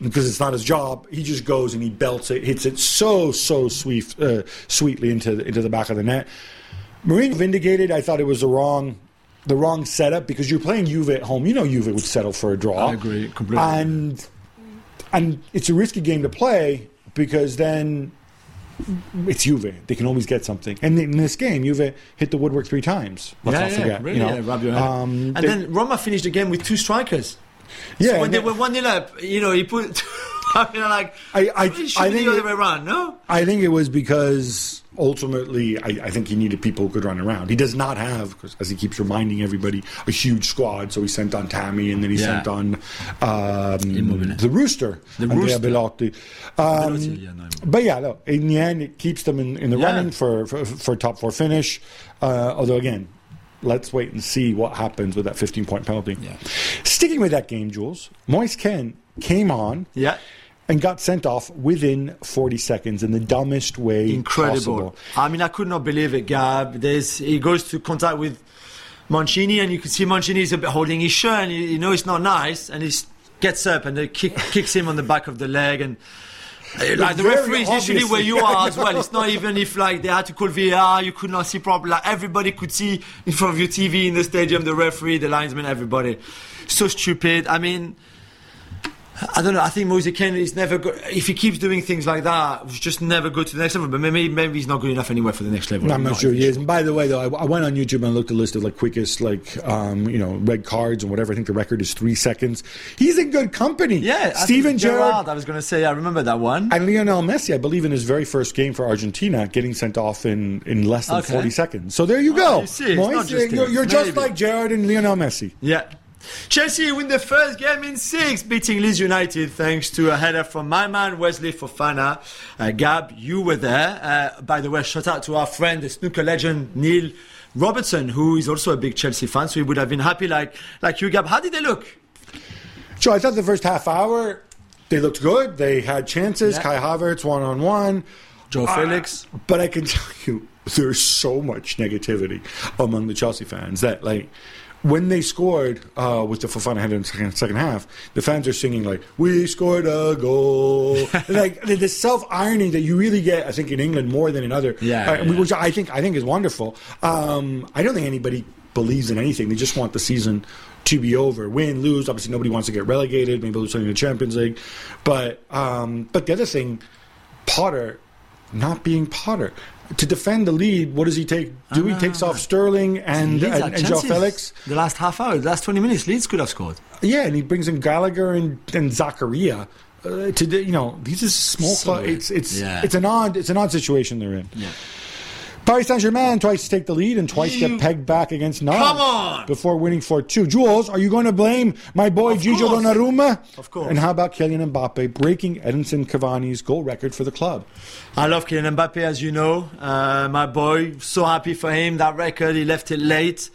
Because it's not his job, he just goes and he belts it, hits it so so sweet, uh, sweetly into the, into the back of the net. Mourinho vindicated. I thought it was the wrong, the wrong setup because you're playing Juve at home. You know Juve would settle for a draw. I agree completely. And and it's a risky game to play because then it's Juve. They can always get something. And in this game, Juve hit the woodwork three times. Let's not forget. really, you know? yeah, rub your head. Um, and they- then Roma finished the game with two strikers. yeah, when and they were 1 0 up, you know, he put. (laughs) I mean, like, I- I- I think the other it- way around, no? I think it was because ultimately, I, I think he needed people who could run around. He does not have, 'cause as he keeps reminding everybody, a huge squad. So he sent on Tammy, and then he Yeah. sent on um, the Rooster, The Andrea Rooster. Belotti. Um, Belotti, yeah, no. but yeah, no, in the end, it keeps them in, in the Yeah. running for, for for top four finish. Uh, although again. Let's wait and see what happens with that 15 point penalty. Yeah. Sticking with that game, Juls, Moise Kean came on Yeah. And got sent off within 40 seconds in the dumbest way Incredible. possible. I mean, I could not believe it, Gab. There's, he goes to contact with Mancini, and you can see Mancini is a bit holding his shirt, and you, know it's not nice, and he gets up and kick, (laughs) kicks him on the back of the leg, and uh, like the referee is literally where you are as well. It's (laughs) not even if like they had to call VAR, you could not see properly. Like everybody could see in front of your TV in the stadium, the referee, the linesman, everybody. So stupid. I mean. I don't know. I think Moise Kean is never good. if he keeps doing things like that, we just never good to the next level. But maybe maybe he's not good enough anyway for the next level. I'm not Not sure he is. And by the way, though, I, I went on YouTube and looked at a list of like quickest, like um, you know, red cards and whatever. I think the record is three seconds. He's in good company. Yeah, Steven Gerrard I was going to say I remember that one. and Lionel Messi, I believe, in his very first game for Argentina, getting sent off in, in less than Okay. 40 seconds. So there you go. you see, it's Moise, just you're, you're just like Gerrard and Lionel Messi. Yeah. Chelsea win the first game in six, beating Leeds United thanks to a header from my man Wesley Fofana. Uh, Gab, you were there. Uh, by the way, shout out to our friend, the snooker legend Neil Robertson, who is also a big Chelsea fan. So he would have been happy, like like you, Gab. How did they look? So I thought the first half hour, they looked good. They had chances. Yeah. Kai Havertz one on one. Joao Felix. But I can tell you, there's so much negativity among the Chelsea fans that, like, when they scored uh, with the Fofana header in the second, second half, the fans are singing like "We scored a goal," (laughs) like the, the self irony that you really get, I think, in England more than in other, Yeah, uh, yeah. which I think I think is wonderful. Um, I don't think anybody believes in anything; they just want the season to be over. Win, lose. Obviously, nobody wants to get relegated. Maybe lose something in the Champions League, but um, but the other thing, Potter not being Potter. To defend the lead, what does he take? Do he takes off Sterling and and, and chances. Felix? The last half hour, the last 20 minutes, Leeds could have scored. Yeah, and he brings in Gallagher and, and Zakaria. Uh, to you know, these are small So clubs. It's it's Yeah. it's an odd it's an odd situation they're in. Yeah. Paris Saint Germain twice take the lead and twice You- get pegged back against Nantes Come on! before winning 4 2. Juls, are you going to blame my boy Of Gigi course. Donnarumma? Of course. And how about Kylian Mbappe breaking Edinson Cavani's goal record for the club? I love Kylian Mbappe, as you know. Uh, my boy, so happy for him. That record, he left it late,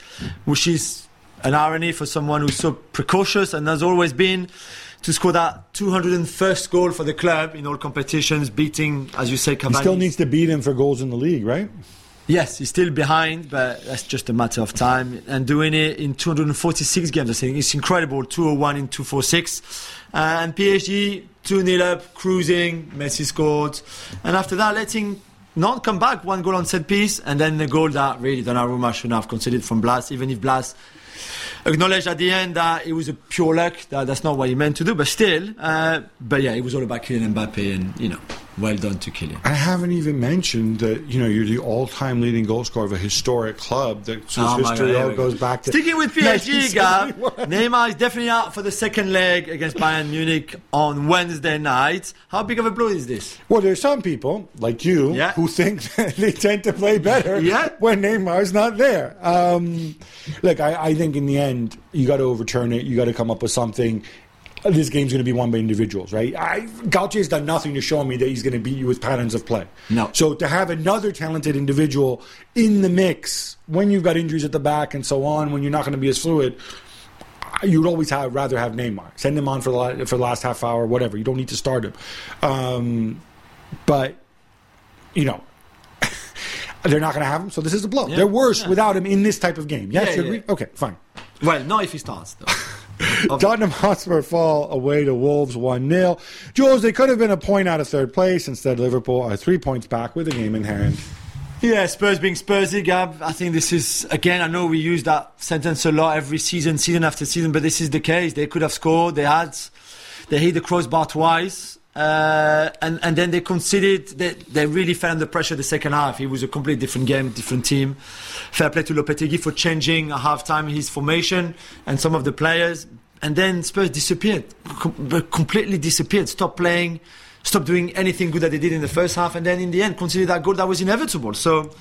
which is an irony for someone who's so precocious and has always been to score that 201st goal for the club in all competitions, beating, as you say, Cavani. He still needs to beat him for goals in the league, right? Yes, he's still behind, but that's just a matter of time. And doing it in 246 games, I think it's incredible. 201 in 246. And PSG, 2 0 up, cruising. Messi scored. And after that, letting Nantes come back, one goal on set piece, and then the goal that really Donnarumma should have conceded from Blas, even if Blas acknowledged at the end that it was a pure luck, that that's not what he meant to do, but still. Uh, but yeah, it was all about Kylian Mbappe, and, you know, well done to Kylian. I haven't even mentioned that you know you're the all-time leading goal scorer of a historic club that whose Oh history all go. goes back to Sticking with PSG, Gab, (laughs) 1971. Neymar is definitely out for the second leg against Bayern Munich on Wednesday night. How big of a blow is this? Well, there's some people like you Yeah. who think (laughs) that they tend to play better Yeah. when Neymar's not there. Um, look, I, I think in the end you got to overturn it. You got to come up with something. This game's going to be won by individuals, right? I, Galtier's done nothing to show me that he's going to beat you with patterns of play. No. So to have another talented individual in the mix when you've got injuries at the back and so on, when you're not going to be as fluid, you'd always have rather have Neymar. Send him on for the for the last half hour, whatever. You don't need to start him. Um, but you know. (laughs) They're not going to have him, so this is a blow. Yeah. They're worse Yeah. without him in this type of game. Yes, Yeah, you yeah. agree? Okay, fine. Well, not if he starts, though. (laughs) (laughs) Tottenham Hotspur fall away to Wolves 1 0. Juls, they could have been a point out of third place. Instead, Liverpool are three points back with a game in hand. Yeah, Spurs being Spursy, Gab. I think this is again. I know we use that sentence a lot every season, season after season, but this is the case. They could have scored. They had, they hit the crossbar twice, uh, and and then they conceded. They they really fell under pressure the second half. It was a completely different game, different team. Fair play to Lopetegui for changing at halftime his formation and some of the players, and then Spurs disappeared, com- completely disappeared. Stopped playing. Stopped doing anything good that they did in the first half, and then in the end, conceded that goal that was inevitable. So,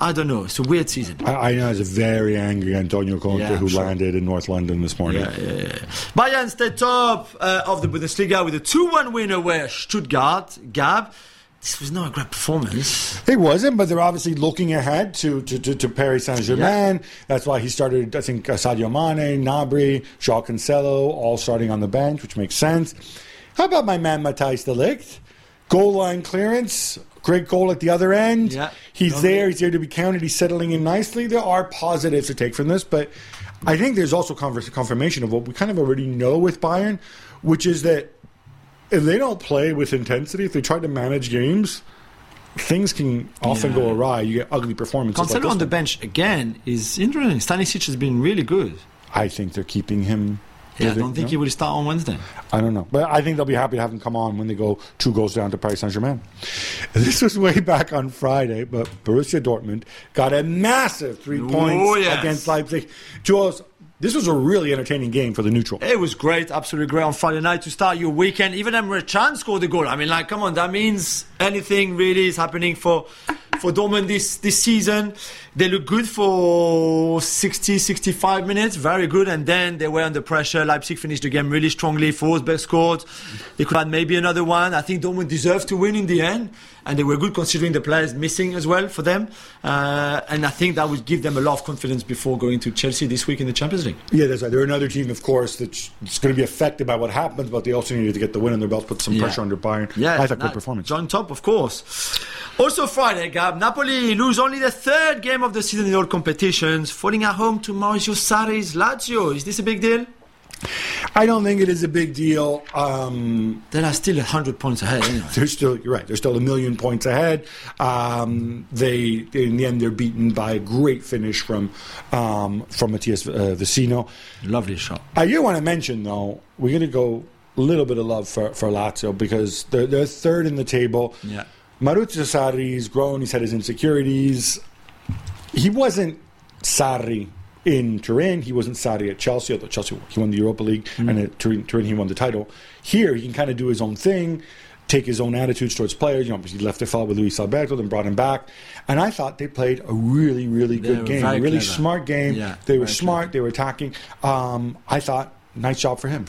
I don't know. It's a weird season. I, I know it's a very angry Antonio Conte Yeah, who sure. landed in North London this morning. Yeah, yeah, yeah. Bayern stayed top uh, of the Bundesliga with a 2-1 win away at Stuttgart. Gab, this was not a great performance. It wasn't, but they're obviously looking ahead to, to, to, to Paris Saint Germain. That's why he started, I think, uh, Sadio Mane, Gnabry, Joao Cancelo, all starting on the bench, which makes sense. How about my man Matthijs de Ligt? Goal line clearance, great goal at the other end. Yeah. He's there, he's there to be counted, he's settling in nicely. There are positives to take from this, but I think there's also confirmation of what we kind of already know with Bayern, which is that if they don't play with intensity, if they try to manage games, things can often Yeah. go awry. You get ugly performances. like Cancelo this on the bench again is interesting. Stanisic has been really good. I think they're keeping him. Yeah, I don't think he will start on Wednesday. I don't know, but I think they'll be happy to have him come on when they go two goals down to Paris Saint Germain. This was way back on Friday, but Borussia Dortmund got a massive three Oh, points yes. against Leipzig. Juls, this was a really entertaining game for the neutral. It was great, absolutely great on Friday night to start your weekend. Even Emre Can scored the goal. I mean, like, come on, that means anything really is happening for for Dortmund this this season. They look good for 60, 65 minutes, very good, and then they were under pressure. Leipzig finished the game really strongly. Forsberg scored. They could have maybe another one. I think Dortmund deserved to win in the end, and they were good considering the players missing as well for them. Uh, and I think that would give them a lot of confidence before going to Chelsea this week in the Champions League. Yeah, that's right. They're another team, of course, that's going to be affected by what happens, but they also needed to get the win on their belt, put some Yeah. pressure under Bayern. Yeah, I thought that- performance. John Top, of course. Also Friday, Gab. Napoli lose only the third game of the season in all competitions, falling at home to Maurizio Sarri's Lazio. Is this a big deal? I don't think it is a big deal. Um, They are still 100 points ahead anyway. (laughs) they're still you're right. They're still a million points ahead. Um, they in the end they're beaten by a great finish from um, from Matias uh, Vecino. Lovely shot. I do want to mention though we're going to go a little bit of love for, for Lazio because they're they're third in the table. Yeah. Maurizio Sarri's grown. He's had his insecurities. He wasn't Sarri in Turin. He wasn't Sarri at Chelsea. Although Chelsea he won the Europa League and at Turin, Turin he won the title. Here he can kind of do his own thing, take his own attitudes towards players. You know, he left the fall with Luis Alberto, then brought him back, and I thought they played a really, really They good game, a really clever. smart game. Yeah, they were smart. They were attacking. Um, I thought nice job for him.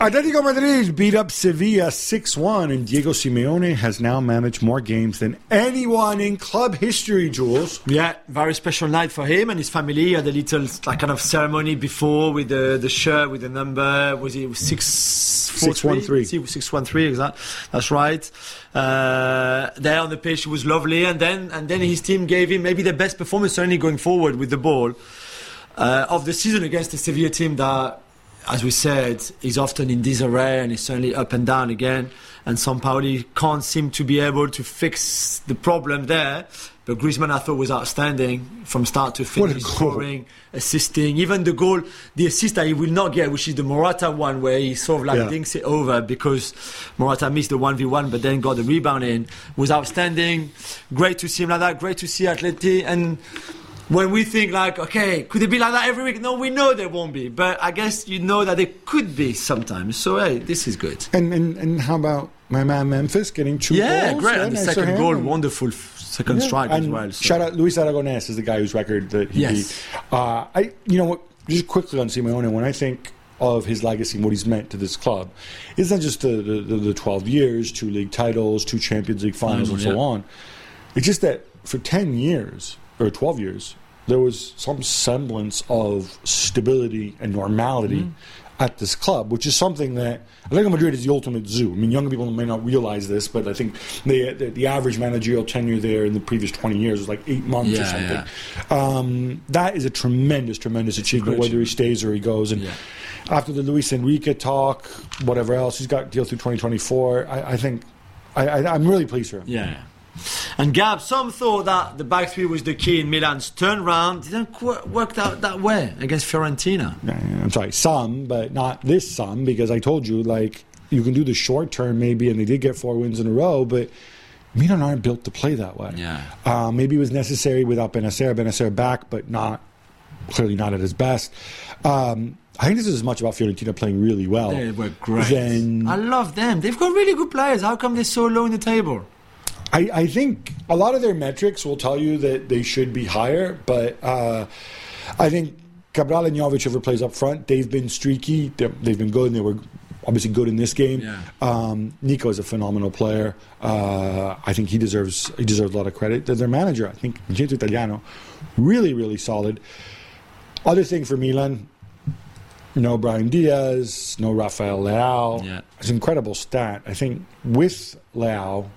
Atletico Madrid beat up Sevilla 6 1, and Diego Simeone has now managed more games than anyone in club history, Juls. Yeah, very special night for him and his family. He had a little like kind of ceremony before with the the shirt with the number. Was it six four 613. Six one three, exactly. That's right. Uh, there on the pitch it was lovely, and then and then his team gave him maybe the best performance certainly going forward with the ball uh, of the season against the Sevilla team that, as we said, he's often in disarray and he's certainly up and down again. And Sampaoli can't seem to be able to fix the problem there. But Griezmann, I thought, was outstanding from start to finish, scoring, assisting. Even the goal, the assist that he will not get, which is the Morata one, where he sort of like Yeah. dinks it over because Morata missed the 1v1, but then got the rebound in, was outstanding. Great to see him like that. Great to see Atleti. And when we think like, okay, could it be like that every week? No, we know there won't be, but I guess you know that it could be sometimes. So hey, this is good. And, and and how about my man Memphis getting two Yeah, goals? great. Yeah, and the second goal, And- wonderful second Yeah, strike and as well. so- Shout out Luis Aragonés is the guy whose record that he Yes. beat. Uh, I you know what? Just quickly on Simeone, when I think of his legacy and what he's meant to this club, it's not just the the, the, the twelve years, two league titles, two Champions League finals, and so yeah. on. It's just that for ten years or twelve years, there was some semblance of stability and normality. Mm-hmm. At this club, which is something that Atletico Madrid is the ultimate zoo. I mean, younger people may not realize this, but I think the the, the average managerial tenure there in the previous twenty years was like eight months or something. Yeah. Um, that is a tremendous, tremendous achievement, whether he stays or he goes. And Yeah. after the Luis Enrique talk, whatever else, he's got deal through 2024. I, I think I, I, I'm really pleased for him. Yeah. And Gab, some thought that the back three was the key in Milan's turnaround. Didn't qu- work out that way against Fiorentina. I'm sorry, some, but not this some, because I told you, like, you can do the short term maybe, and they did get four wins in a row, but Milan aren't built to play that way. Yeah. Uh, maybe it was necessary without Bennacer. Bennacer back, but not clearly not at his best. Um, I think this is as much about Fiorentina playing really well. They were great. Than I love them. They've got really good players. How come they're so low in the table? I, I think a lot of their metrics will tell you that they should be higher, but uh, I think Cabral and Jovic, ever plays up front, they've been streaky. They're, they've been good, and they were obviously good in this game. Yeah. Um, Nico is a phenomenal player. Uh, I think he deserves he deserves a lot of credit. Their their manager, I think Vincenzo Italiano, really really solid. Other thing for Milan, no Brahim Diaz, no Rafael Leao. Yeah. It's an incredible stat. I think with Leao,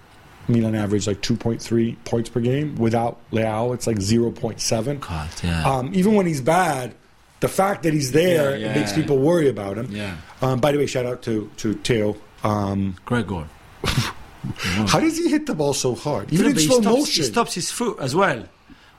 Milan averaged like 2.3 points per game. Without Leao, it's like 0.7. God, yeah. Um, even when he's bad, the fact that he's there Yeah, it makes people worry about him. Yeah. Um, by the way, shout out to to Theo. Um, Great goal. (laughs) how does he hit the ball so hard? Even Yeah, in but he slow stops, motion. He stops his foot as well.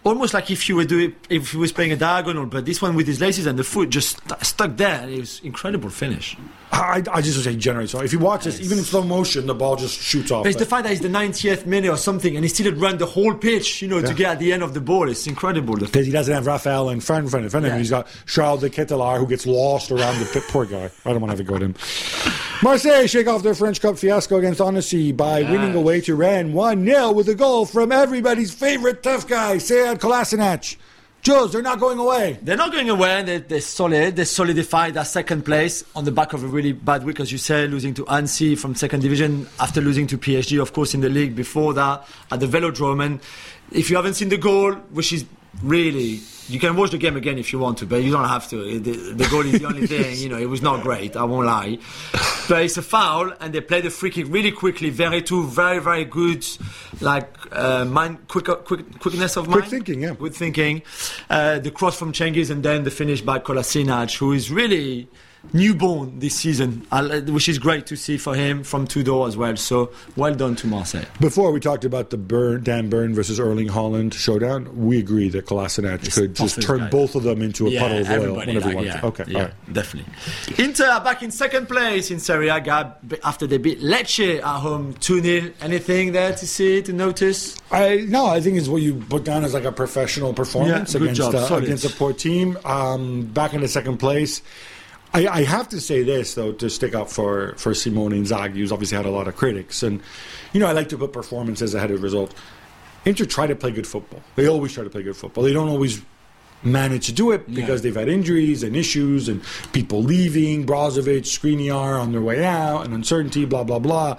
Almost like if you were doing, if he was playing a diagonal, but this one with his laces and the foot just st- stuck there. It was incredible finish. I, I just say generate. So if you watch this, even in slow motion, the ball just shoots off. But it's the fact that it's the 90th minute or something, and he still had run the whole pitch, you know, Yeah. to get at the end of the ball. It's incredible. Because he doesn't have Rafael in front, in front, in front of him. He's got Charles De Ketelaere who gets lost around the pit. Poor guy. I don't want to have to go to him. Marseille shake off their French Cup fiasco against Annecy by winning away to Rennes 1 0 with a goal from everybody's favorite tough guy, Sead Kolasinac. Juls, they're not going away. They're not going away. They're, they're solid. They solidified their second place on the back of a really bad week, as you say, losing to Annecy from second division after losing to PSG, of course, in the league before that at the Velodrome. And if you haven't seen the goal, which is really. You can watch the game again if you want to, but you don't have to. The, the goal is the only (laughs) thing. You know, it was not great. I won't lie, but it's a foul, and they play the free kick really quickly. Very two very very good, like uh, mind quick, quick quickness of mind. Quick thinking, yeah. Good thinking. Uh, the cross from Cengiz, and then the finish by Kolasinac, who is really newborn this season, which is great to see for him from Tudor as well. So well done to Marseille. Before we talked about the Burn, Dan Burn versus Erling Haaland showdown, we agree that Kolasinac could just turn guy. both of them into a puddle of oil whenever he wants. yeah, okay, yeah, all right. definitely. Inter are back in second place in Serie A, Gab, after they beat Lecce at home 2 0. Anything there to see, to notice? I no, I think it's what you put down as like a professional performance Yeah, against uh, against a poor team. Um, back in the second place. I, I have to say this though to stick up for for Simone Inzaghi, who's obviously had a lot of critics, and you know I like to put performances ahead of result. Inter try to play good football. They always try to play good football. They don't always manage to do it because Yeah. they've had injuries and issues and people leaving, Brozovic, Skriniar on their way out, and uncertainty, blah blah blah.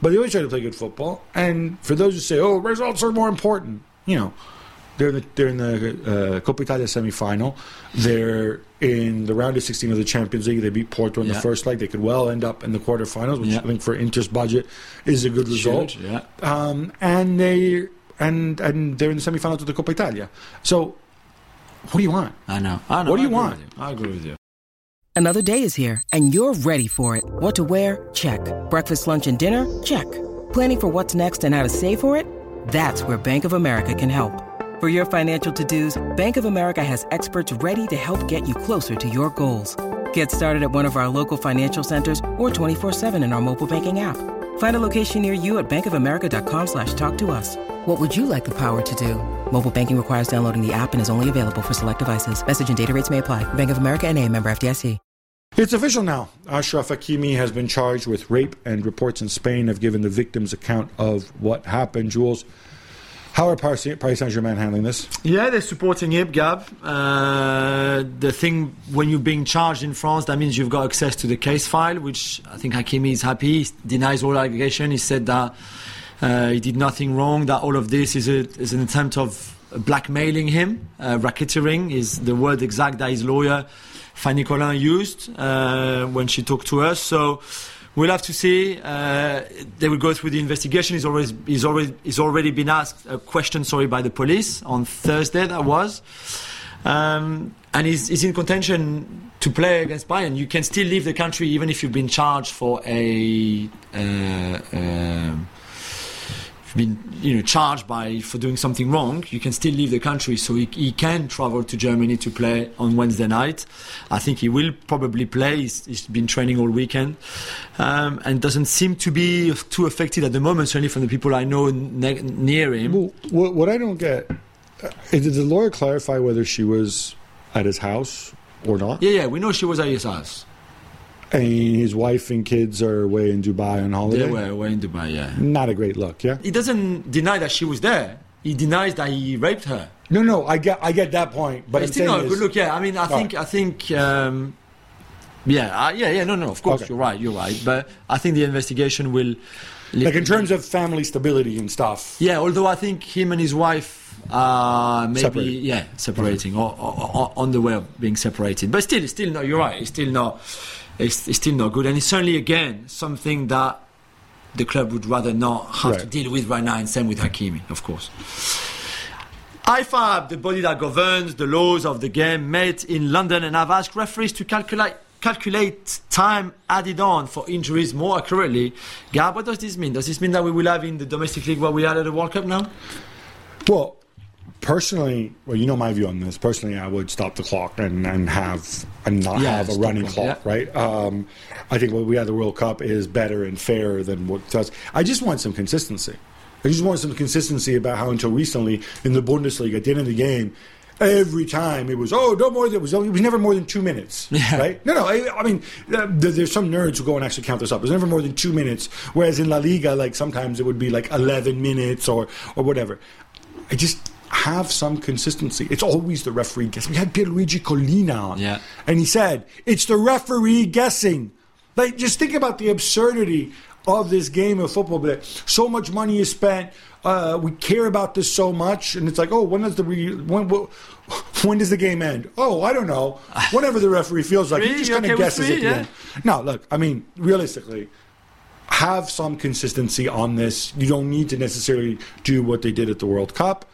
But they always try to play good football. And for those who say, "Oh, results are more important," you know, they're in the, they're in the uh, Coppa Italia semifinal. They're in the round of 16 of the Champions League. They beat Porto in the first leg. They could well end up in the quarterfinals, which Yeah. I think for Inter's budget is a good result. Huge, yeah. Um, and they and and they're in the semifinals of the Coppa Italia. So, what do you want? I know. I know. What do I you want? you. I agree with you. Another day is here, and you're ready for it. What to wear? Check. Breakfast, lunch, and dinner? Check. Planning for what's next and how to save for it? That's where Bank of America can help. For your financial to dos, Bank of America has experts ready to help get you closer to your goals. Get started at one of our local financial centers or 24-7 in our mobile banking app. Find a location near you at bankofamerica.com slash talk to us. What would you like the power to do? Mobile banking requires downloading the app and is only available for select devices. Message and data rates may apply. Bank of America and a member FDIC. It's official now. Achraf Hakimi has been charged with rape, and reports in Spain have given the victim's account of what happened. Juls, how are Paris Saint Germain handling this? Yeah, they're supporting him, Gab. Uh, the thing when you're being charged in France, that means you've got access to the case file, which I think Hakimi is happy. He denies all allegation. He said that uh, he did nothing wrong. That all of this is, a, is an attempt of blackmailing him. Uh, racketeering is the word exact that his lawyer Fanny Colin used uh, when she talked to us. So. We'll have to see. Uh, they will go through the investigation. He's already, he's already, he's already been asked a question, sorry, by the police on Thursday. That was, um, and he's, he's in contention to play against Bayern. You can still leave the country even if you've been charged for a. Uh, you've been you know charged by for doing something wrong, you can still leave the country. So he, he can travel to Germany to play on Wednesday night. I think he will probably play. He's, he's been training all weekend, um, and doesn't seem to be too affected at the moment. Certainly from the people I know ne- near him. Well, what, what I don't get uh, did the lawyer clarify whether she was at his house or not? Yeah, yeah, we know she was at his house. And his wife and kids are away in Dubai on holiday. They were away in Dubai. Yeah. Not a great look, yeah. He doesn't deny that she was there. He denies that he raped her. No, no, I get, I get that point, but It's still not a good look. Yeah, I mean, I think, I think, um, yeah, uh, yeah, yeah. No, no, of course, Okay. you're right, you're right. But I think the investigation will, like in terms of family stability and stuff. yeah. Although I think him and his wife are maybe, Separated. yeah, separating or, or, or on the way of being separated. But still, it's still not. You're right. It's still not. It's, it's still not good, and it's certainly again something that the club would rather not have to deal with right now, and same with Hakimi, of course. IFAB, the body that governs the laws of the game, met in London and have asked referees to calculate calculate time added on for injuries more accurately. Gab, what does this mean? Does this mean that we will have in the domestic league what we had at the World Cup now? Well, personally, well, you know my view on this. Personally, I would stop the clock and, and have and not Yeah, have a running clock, yeah. right? Um, I think what we had the World Cup is better and fairer than what does. I just want some consistency. I just want some consistency about how until recently in the Bundesliga at the end of the game. Every time it was oh no more than it was it was never more than two minutes (laughs) Yeah. right no no I, I mean uh, there's some nerds who go and actually count this up it was never more than two minutes whereas in La Liga like sometimes it would be like 11 minutes or or whatever I just have some consistency. It's always the referee guessing. We had Pierluigi Collina on, Yeah. and he said it's the referee guessing. Like, just think about the absurdity of this game of football. But so much money is spent. Uh, we care about this so much, and it's like, oh, when does the re- when (laughs) when does the game end? Oh, I don't know. (laughs) Whenever the referee feels like he just kind of with guesses the Yeah. end. No, look, I mean, realistically, have some consistency on this. You don't need to necessarily do what they did at the World Cup,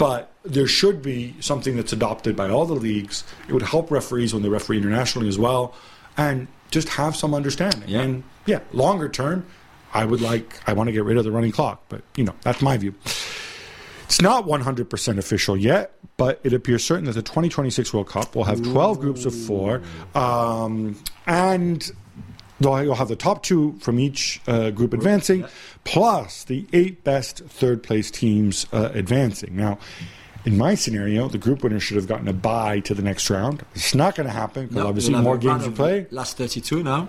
but there should be something that's adopted by all the leagues. It would help referees when they referee internationally as well, and just have some understanding. Yeah. And yeah, longer term, I would like, I want to get rid of the running clock, but you know, that's my view. It's not 100% official yet, but it appears certain that the 2026 World Cup will have 12 groups of four, um, and you'll have the top two from each uh, group advancing, plus the eight best third place teams uh, advancing. Now, in my scenario, the group winner should have gotten a bye to the next round. It's not going to happen because No, obviously more games to play Last 32 now.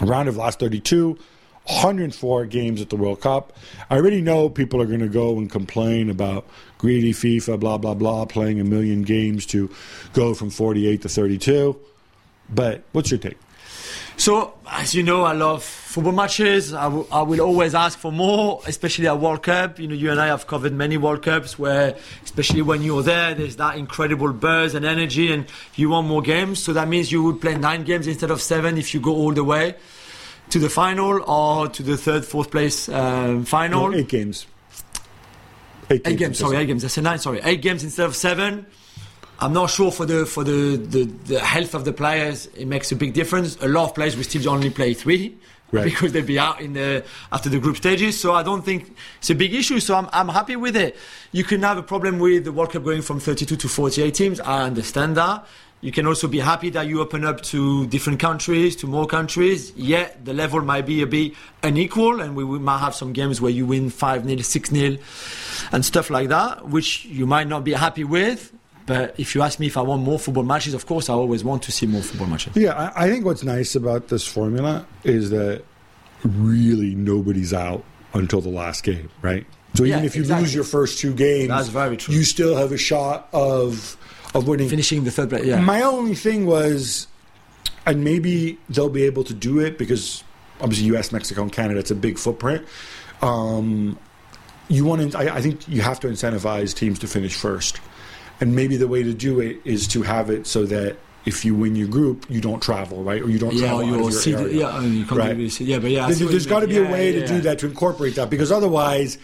a round of last 32 104 games at the world cup i already know people are going to go and complain about greedy fifa blah blah blah playing a million games to go from 48 to 32 but what's your take So, as you know, I love football matches. I will- always ask for more, especially at World Cup. You know, you and I have covered many World Cups where, especially when you're there, there's that incredible buzz and energy, and you want more games. So that means you would play nine games instead of seven if you go all the way to the final or to the third, fourth place um, final. No, eight games Eight games, sorry, eight games. I said nine, sorry. Eight games instead of seven. I'm not sure for the for the, the, the health of the players it makes a big difference. A lot of players will still only play three (laughs) Right. because they'll be out in the after the group stages. So I don't think it's a big issue. So I'm I'm happy with it. You can have a problem with the World Cup going from 32 to 48 teams. I understand that. You can also be happy that you open up to different countries, to more countries. Yet the level might be a bit unequal, and we, we might have some games where you win 5 0, 6 0, and stuff like that, which you might not be happy with. But if you ask me if I want more football matches, of course I always want to see more football matches. Yeah, I, I think what's nice about this formula is that really nobody's out until the last game, right? So even Yeah, if you exactly. lose your first two games, That's very true. you still have a shot of of winning. Finishing the third place, yeah. My only thing was, and maybe they'll be able to do it because obviously U.S., Mexico, and Canada, it's a big footprint. Um, you want to, I, I think you have to incentivize teams to finish first, and maybe the way to do it is to have it so that if you win your group, you don't travel, right, or you don't yeah, travel or out of your see, the, yeah, I mean, you can't Right. really see, yeah, but yeah, There- see what There's you got to be Yeah, a way yeah, to do that to incorporate that because otherwise,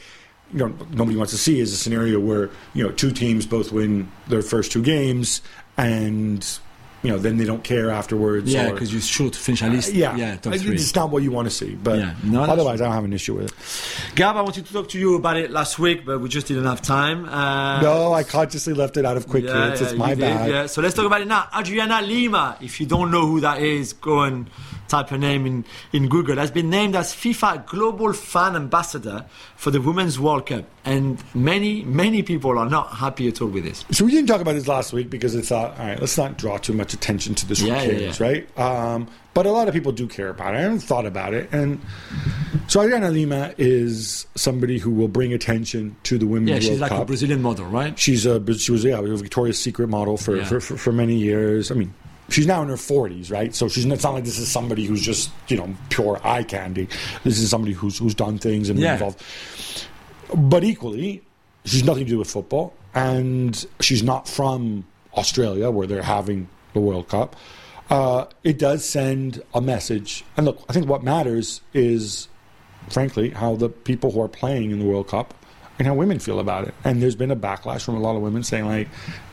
you know, nobody wants to see is a scenario where you know two teams both win their first two games and you know then they don't care afterwards. Yeah, because you're sure to finish at least. yeah, yeah, top It's not what you want to see, but Yeah. No, otherwise, I don't have an issue with it. Gab, I wanted to talk to you about it last week, but we just didn't have time. Uh, No, I consciously left it out of quick yeah, hits. It's my you did, bad. yeah. So let's talk about it now. Adriana Lima. If you don't know who that is, go and type her name in, in Google. Has been named as FIFA Global Fan Ambassador for the Women's World Cup, and many many people are not happy at all with this. So we didn't talk about this last week because it's thought, all right, let's not draw too much attention to this. Yeah, yeah, yeah. right? Um, but a lot of people do care about it. I haven't thought about it, and so Adriana Lima is somebody who will bring attention to the women's Yeah, World she's like Cup. a Brazilian model, right? She's a she was yeah a Victoria's Secret model for, Yeah. for, for for many years. I mean, she's now in her forties, right? So she's not, it's not like this is somebody who's just you know pure eye candy. This is somebody who's who's done things and Yeah. involved. But equally, she's nothing to do with football, and she's not from Australia where they're having the World Cup. Uh, it does send a message, and look, I think what matters is, frankly, how the people who are playing in the World Cup and how women feel about it. And there's been a backlash from a lot of women saying, like,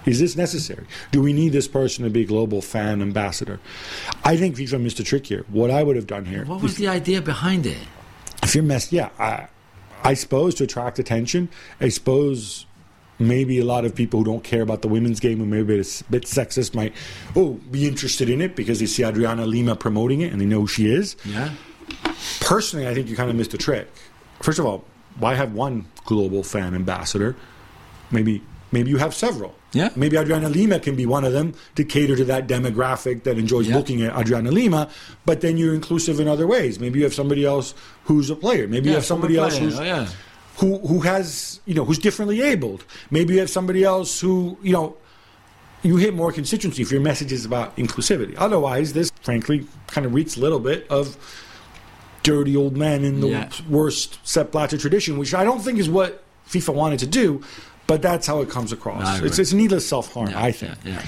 is this necessary? Do we need this person to be a global fan ambassador? I think FIFA missed a trick here. What I would have done here, What was the idea behind it? if you're messed, yeah, I, I suppose to attract attention, I suppose maybe a lot of people who don't care about the women's game and maybe it's a bit sexist might, oh, be interested in it because they see Adriana Lima promoting it and they know who she is. Yeah. Personally, I think you kind of missed a trick. First of all, why have one global fan ambassador? Maybe maybe you have several. Yeah. Maybe Adriana Lima can be one of them to cater to that demographic that enjoys Yeah. looking at Adriana Lima, but then you're inclusive in other ways. Maybe you have somebody else who's a player. Maybe you have somebody else who's Oh, yeah. who who has you know who's differently abled. Maybe you have somebody else who you know you hit more constituency if your message is about inclusivity. Otherwise, this frankly kind of reeks a little bit of dirty old men in the Yeah. worst Sepp Blatter tradition, which I don't think is what FIFA wanted to do, but that's how it comes across. I. It's, it's needless self harm, Yeah, I think. Yeah, yeah.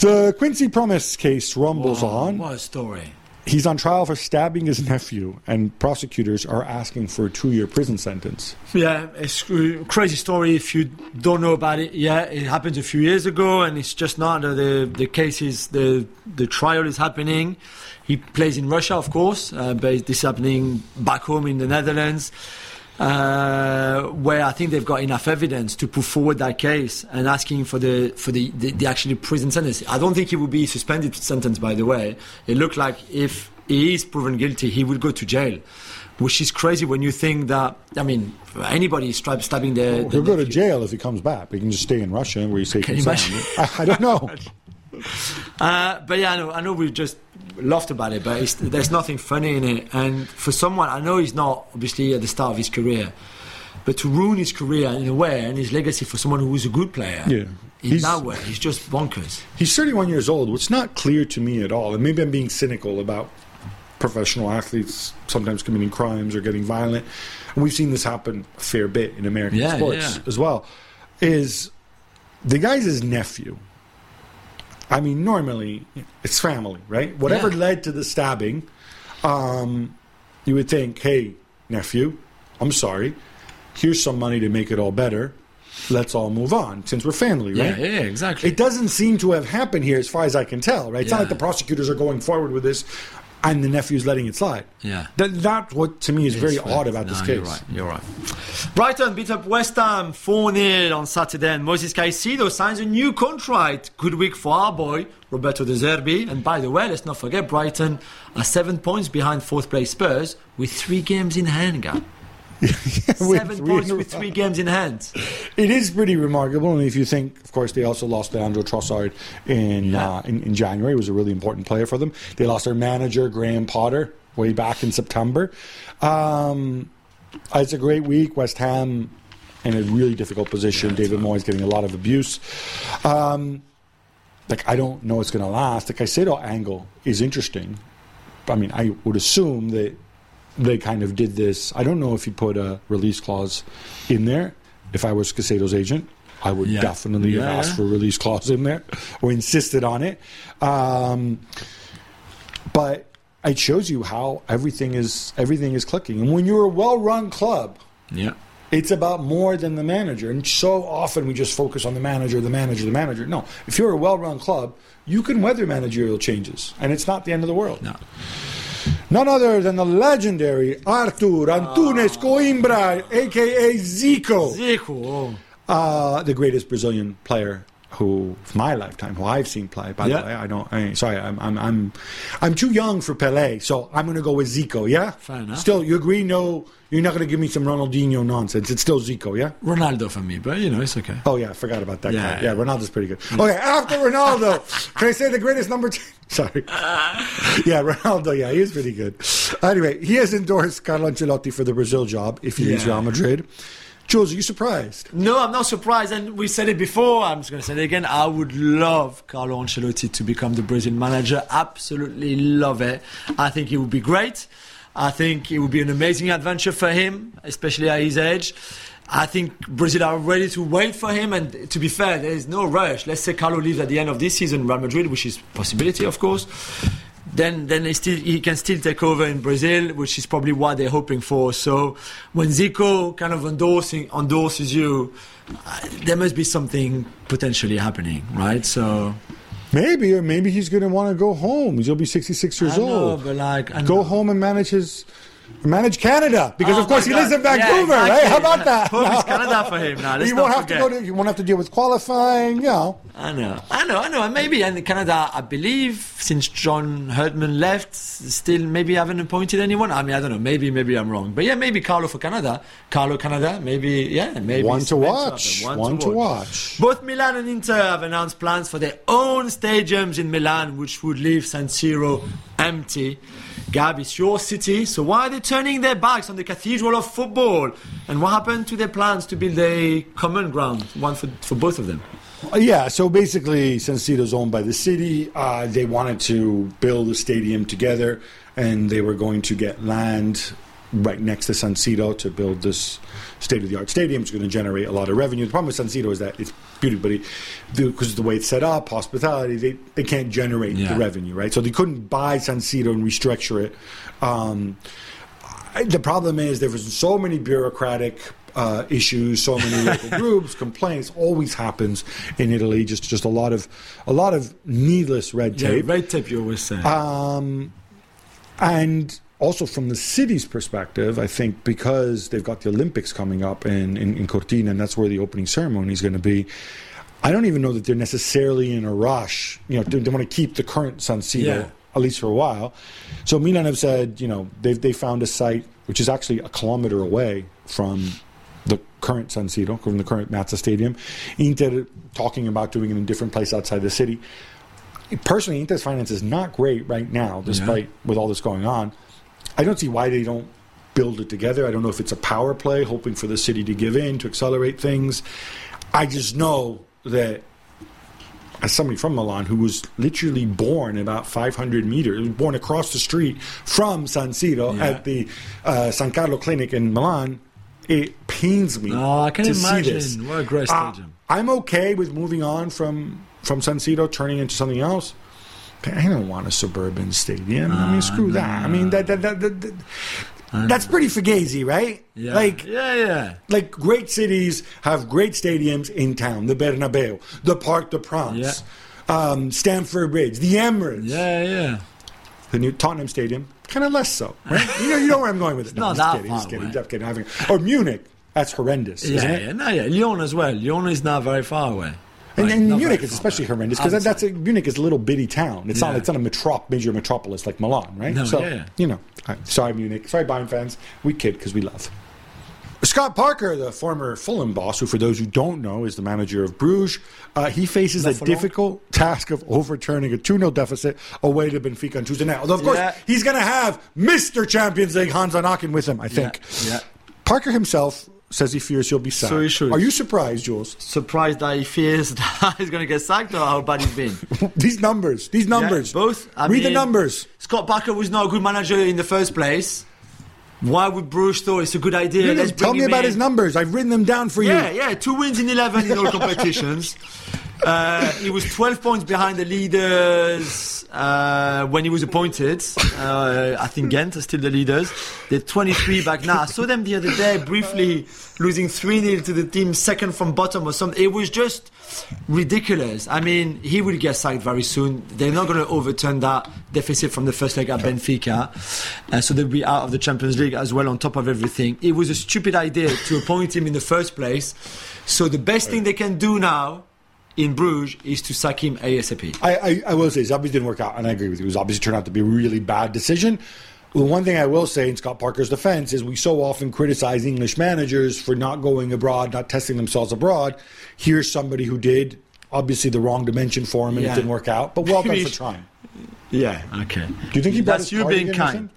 The Quincy Promes case rumbles on. What a story. He's on trial for stabbing his nephew, and prosecutors are asking for a two year prison sentence. Yeah, it's a crazy story. If you don't know about it, yeah, it happened a few years ago, and it's just not uh, the the case is the the trial is happening. He plays in Russia, of course, uh, but this is happening back home in the Netherlands, uh, where I think they've got enough evidence to put forward that case and asking for the for the, the, the actually prison sentence. I don't think he will be suspended sentence. By the way, it looked like if he is proven guilty, he will go to jail. Which is crazy when you think that I mean anybody stab, stabbing their, He'll their go to jail if he comes back. He can just stay in Russia where he's safe Can you sound. I, I don't know. (laughs) (laughs) Uh, but yeah, I know, I know we just laughed about it, but it's, there's nothing funny in it. And for someone, I know he's not obviously at the start of his career, but to ruin his career in a way and his legacy for someone who was a good player, Yeah. in He's- that way, he's just bonkers. He's 31 years old, which is not clear to me at all. And maybe I'm being cynical about professional athletes sometimes committing crimes or getting violent. And we've seen this happen a fair bit in American Yeah, sports yeah. as well. Is the guy's his nephew. I mean, normally it's family, right? Whatever Yeah. led to the stabbing, um, you would think, hey, nephew, I'm sorry. Here's some money to make it all better. Let's all move on since we're family, right? Yeah, yeah, exactly. It doesn't seem to have happened here, as far as I can tell. Right? It's not like the prosecutors are going forward with this, and the nephew's letting it slide. Yeah. that, that's what to me is very odd about No, this You're case. right. You're right. Brighton beat up West Ham 4 0 on Saturday, and Moises Caicedo signs a new contract. Good week for our boy, Roberto De Zerbi. And by the way, let's not forget Brighton are seven points behind fourth place Spurs with three games in hand, (laughs) guy. Seven points with three games in hand. It is pretty remarkable, and if you think, of course, they also lost Leandro Trossard in, Yeah. uh, in in January. He was a really important player for them. They lost their manager Graham Potter way back in September. Um, it's a great week. West Ham in a really difficult position. David Moyes getting a lot of abuse. Um, like I don't know it's going to last. The Caicedo angle is interesting. I mean, I would assume that they kind of did this. I don't know if he put a release clause in there. If I was Caicedo's agent, I would Yeah. definitely have asked yeah. for a release clause in there or insisted on it. Um, but it shows you how everything is everything is clicking. And when you're a well-run club, Yeah. it's about more than the manager. And so often we just focus on the manager, the manager, the manager. No, if you're a well-run club, you can weather managerial changes, and it's not the end of the world. No. None other than the legendary Artur Antunes Coimbra, aka Zico, Zico. oh. uh, the greatest Brazilian player who, of my lifetime, who I've seen play. By Yeah. the way, I don't. I, sorry, I'm, I'm, I'm, I'm too young for Pele, so I'm going to go with Zico. Yeah. Fair enough. Still, you agree? No, you're not going to give me some Ronaldinho nonsense. It's still Zico. Yeah. Ronaldo for me, but you know, it's okay. Oh yeah, I forgot about that Yeah. guy. Yeah, Ronaldo's pretty good. Okay, after Ronaldo, (laughs) can I say the greatest number two? (laughs) Sorry. (laughs) Yeah, Ronaldo. Yeah, he is pretty good. Anyway, he has endorsed Carlo Ancelotti for the Brazil job if he leaves Yeah. Real Madrid. Juls, are you surprised? No, I'm not surprised, and we said it before. I'm just going to say it again. I would love Carlo Ancelotti to become the Brazil manager. Absolutely love it. I think it would be great. I think it would be an amazing adventure for him, especially at his age. I think Brazil are ready to wait for him, and to be fair, there is no rush. Let's say Carlo leaves at the end of this season, Real Madrid, which is possibility, of course. Then, then he, still, he can still take over in Brazil, which is probably what they're hoping for. So, when Zico kind of endorsing endorses you, uh, there must be something potentially happening, right? So, Maybe, or maybe he's going to want to go home. He'll be 66 years know, old. but like, go know. home and manage his manage Canada because Oh of course he lives in God. Yeah, Vancouver, right? How about that? (laughs) Is Canada for him now. (laughs) He won't have to go to. He won't have to deal with qualifying. You know. I know, I know, I know. And maybe, and Canada, I believe, since John Herdman left, still maybe haven't appointed anyone. I mean, I don't know. Maybe, maybe I'm wrong. But yeah, maybe Carlo for Canada. Carlo Canada. Maybe, yeah, maybe. One to watch. happen. One to watch. Both Milan and Inter have announced plans for their own stadiums in Milan, which would leave San Siro empty. Gab, it's your city, so why are they turning their backs on the cathedral of football? And what happened to their plans to build a common ground, one for, for both of them? Uh, Yeah, so basically, San Siro's owned by the city. Uh, they wanted to build a stadium together, and they were going to get land right next to San Siro to build this state of the art stadium. It's going to generate a lot of revenue. The problem with San Siro is that it's beautiful, but because of the way it's set up, hospitality, they, they can't generate Yeah. the revenue, right? So they couldn't buy San Siro and restructure it. Um, the problem is there was so many bureaucratic uh, issues, so many local (laughs) groups, complaints. Always happens in Italy. Just just a lot of a lot of needless red Yeah, tape. red tape, you always say. Um, and also from the city's perspective, I think because they've got the Olympics coming up in, in, in Cortina, and that's where the opening ceremony is going to be. I don't even know that they're necessarily in a rush. You know, they, they want to keep the current San Siro Yeah. At least for a while. So Milan have said, you know, they've they found a site which is actually a kilometer away from the current San Siro, from the current Meazza Stadium. Inter talking about doing it in a different place outside the city. Personally, Inter's finance is not great right now, despite with all this going on. I don't see why they don't build it together. I don't know if it's a power play, hoping for the city to give in to accelerate things. I just know that as somebody from Milan who was literally born about 500 meters, born across the street from San Siro Yeah. at the uh, San Carlo Clinic in Milan, it pains me. Oh, I can to see imagine. this. What a great Uh, stadium. I'm okay with moving on from from San Siro, turning into something else. I don't want a suburban stadium. I mean, screw that. I mean, that, that, that, that, that- that's pretty fugazi, right? yeah. Like, yeah, yeah. like great cities have great stadiums in town. The Bernabeu, the Parc de France, um, Stamford Bridge, the Emirates, Yeah, yeah. the new Tottenham Stadium. Kind of less so, right? (laughs) you know, you know where I'm going with it. No, not just that kidding, just kidding, just kidding. Having, or Munich. That's horrendous, Yeah, isn't it? yeah, no, yeah. Lyon as well. Lyon is not very far away. And, and Munich is especially away. horrendous because that, that's a, Munich is a little bitty town. It's not it's not a metrop, major metropolis like Milan, right? No, so yeah. you know, sorry Munich, sorry Bayern fans, we kid because we love. Scott Parker, the former Fulham boss, who for those who don't know is the manager of Bruges, uh, he faces a Fulham. difficult task of overturning a 2 0 deficit away to Benfica on Tuesday night. Although, of course, Yeah. he's going to have Mr. Champions League Hans Vanaken with him, I think. yeah. Parker himself says he fears he'll be sacked. So he should. Are you surprised, Juls? Surprised that he fears (laughs) that he's going to get sacked or how bad he's been. (laughs) these numbers, these numbers. Yeah, both. I Read the numbers. Scott Parker was not a good manager in the first place. Why would Bruges thought it's a good idea? Let's tell me about in. his numbers. I've written them down for Yeah, you. Yeah, yeah, two wins in 11 in all (laughs) competitions. Uh, he was 12 points behind the leaders uh, when he was appointed. Uh, I think Ghent are still the leaders. They're 23 back now. I saw them the other day briefly losing 3 0 to the team second from bottom or something. It was just ridiculous. I mean, he will get sacked very soon. They're not going to overturn that deficit from the first leg at Benfica. Uh, so they'll be out of the Champions League as well on top of everything. It was a stupid idea to appoint him in the first place. So the best thing they can do now in Bruges is to sack him ASAP. I, I, I will say, Zubby didn't work out, and I agree with you. It was obviously turned out to be a really bad decision. Well, one thing I will say in Scott Parker's defense is we so often criticize English managers for not going abroad, not testing themselves abroad. Here's somebody who did. Obviously, the wrong dimension for him, and Yeah. it didn't work out. But well done for trying. Yeah, okay. Do you think he That's you being kind.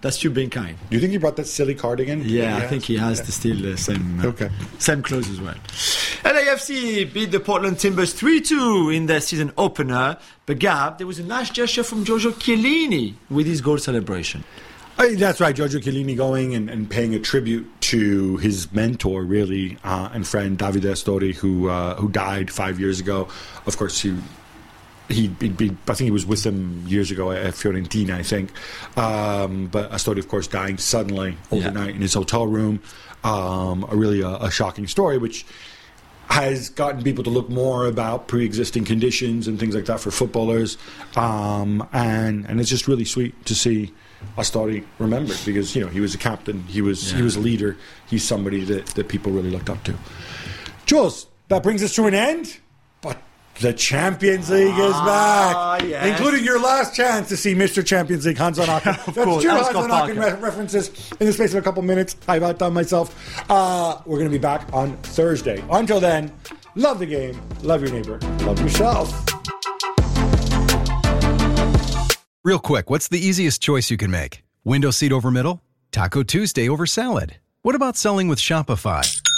That's you being kind. Do you think he brought that silly cardigan? Yeah, I has? think he has the still the same uh, Okay. same clothes as well. LAFC beat the Portland Timbers 3-2 in their season opener. But Gab, there was a nice gesture from Giorgio Chiellini with his goal celebration. Uh, That's right, Giorgio Chiellini going and, and paying a tribute to his mentor, really, uh, and friend Davide Astori, who uh, who died five years ago. Of course, he he, I think he was with them years ago at Fiorentina, I think. Um, but Astori, of course, dying suddenly overnight in his hotel room. Um, a really a, a shocking story, which has gotten people to look more about pre-existing conditions and things like that for footballers, um, and and it's just really sweet to see Astori remembered because you know he was a captain, he was he was a leader, he's somebody that, that people really looked up to. Juls, that brings us to an end, the Champions League is Ah, back, yes. including your last chance to see Mr. Champions League Hans van (laughs) Aken. That's course, two that was Hans van Scott Aken re- references in the space of a couple minutes. I've outdone myself. Uh, we're going to be back on Thursday. Until then, love the game, love your neighbor, love yourself. Real quick, what's the easiest choice you can make? Window seat over middle? Taco Tuesday over salad? What about selling with Shopify?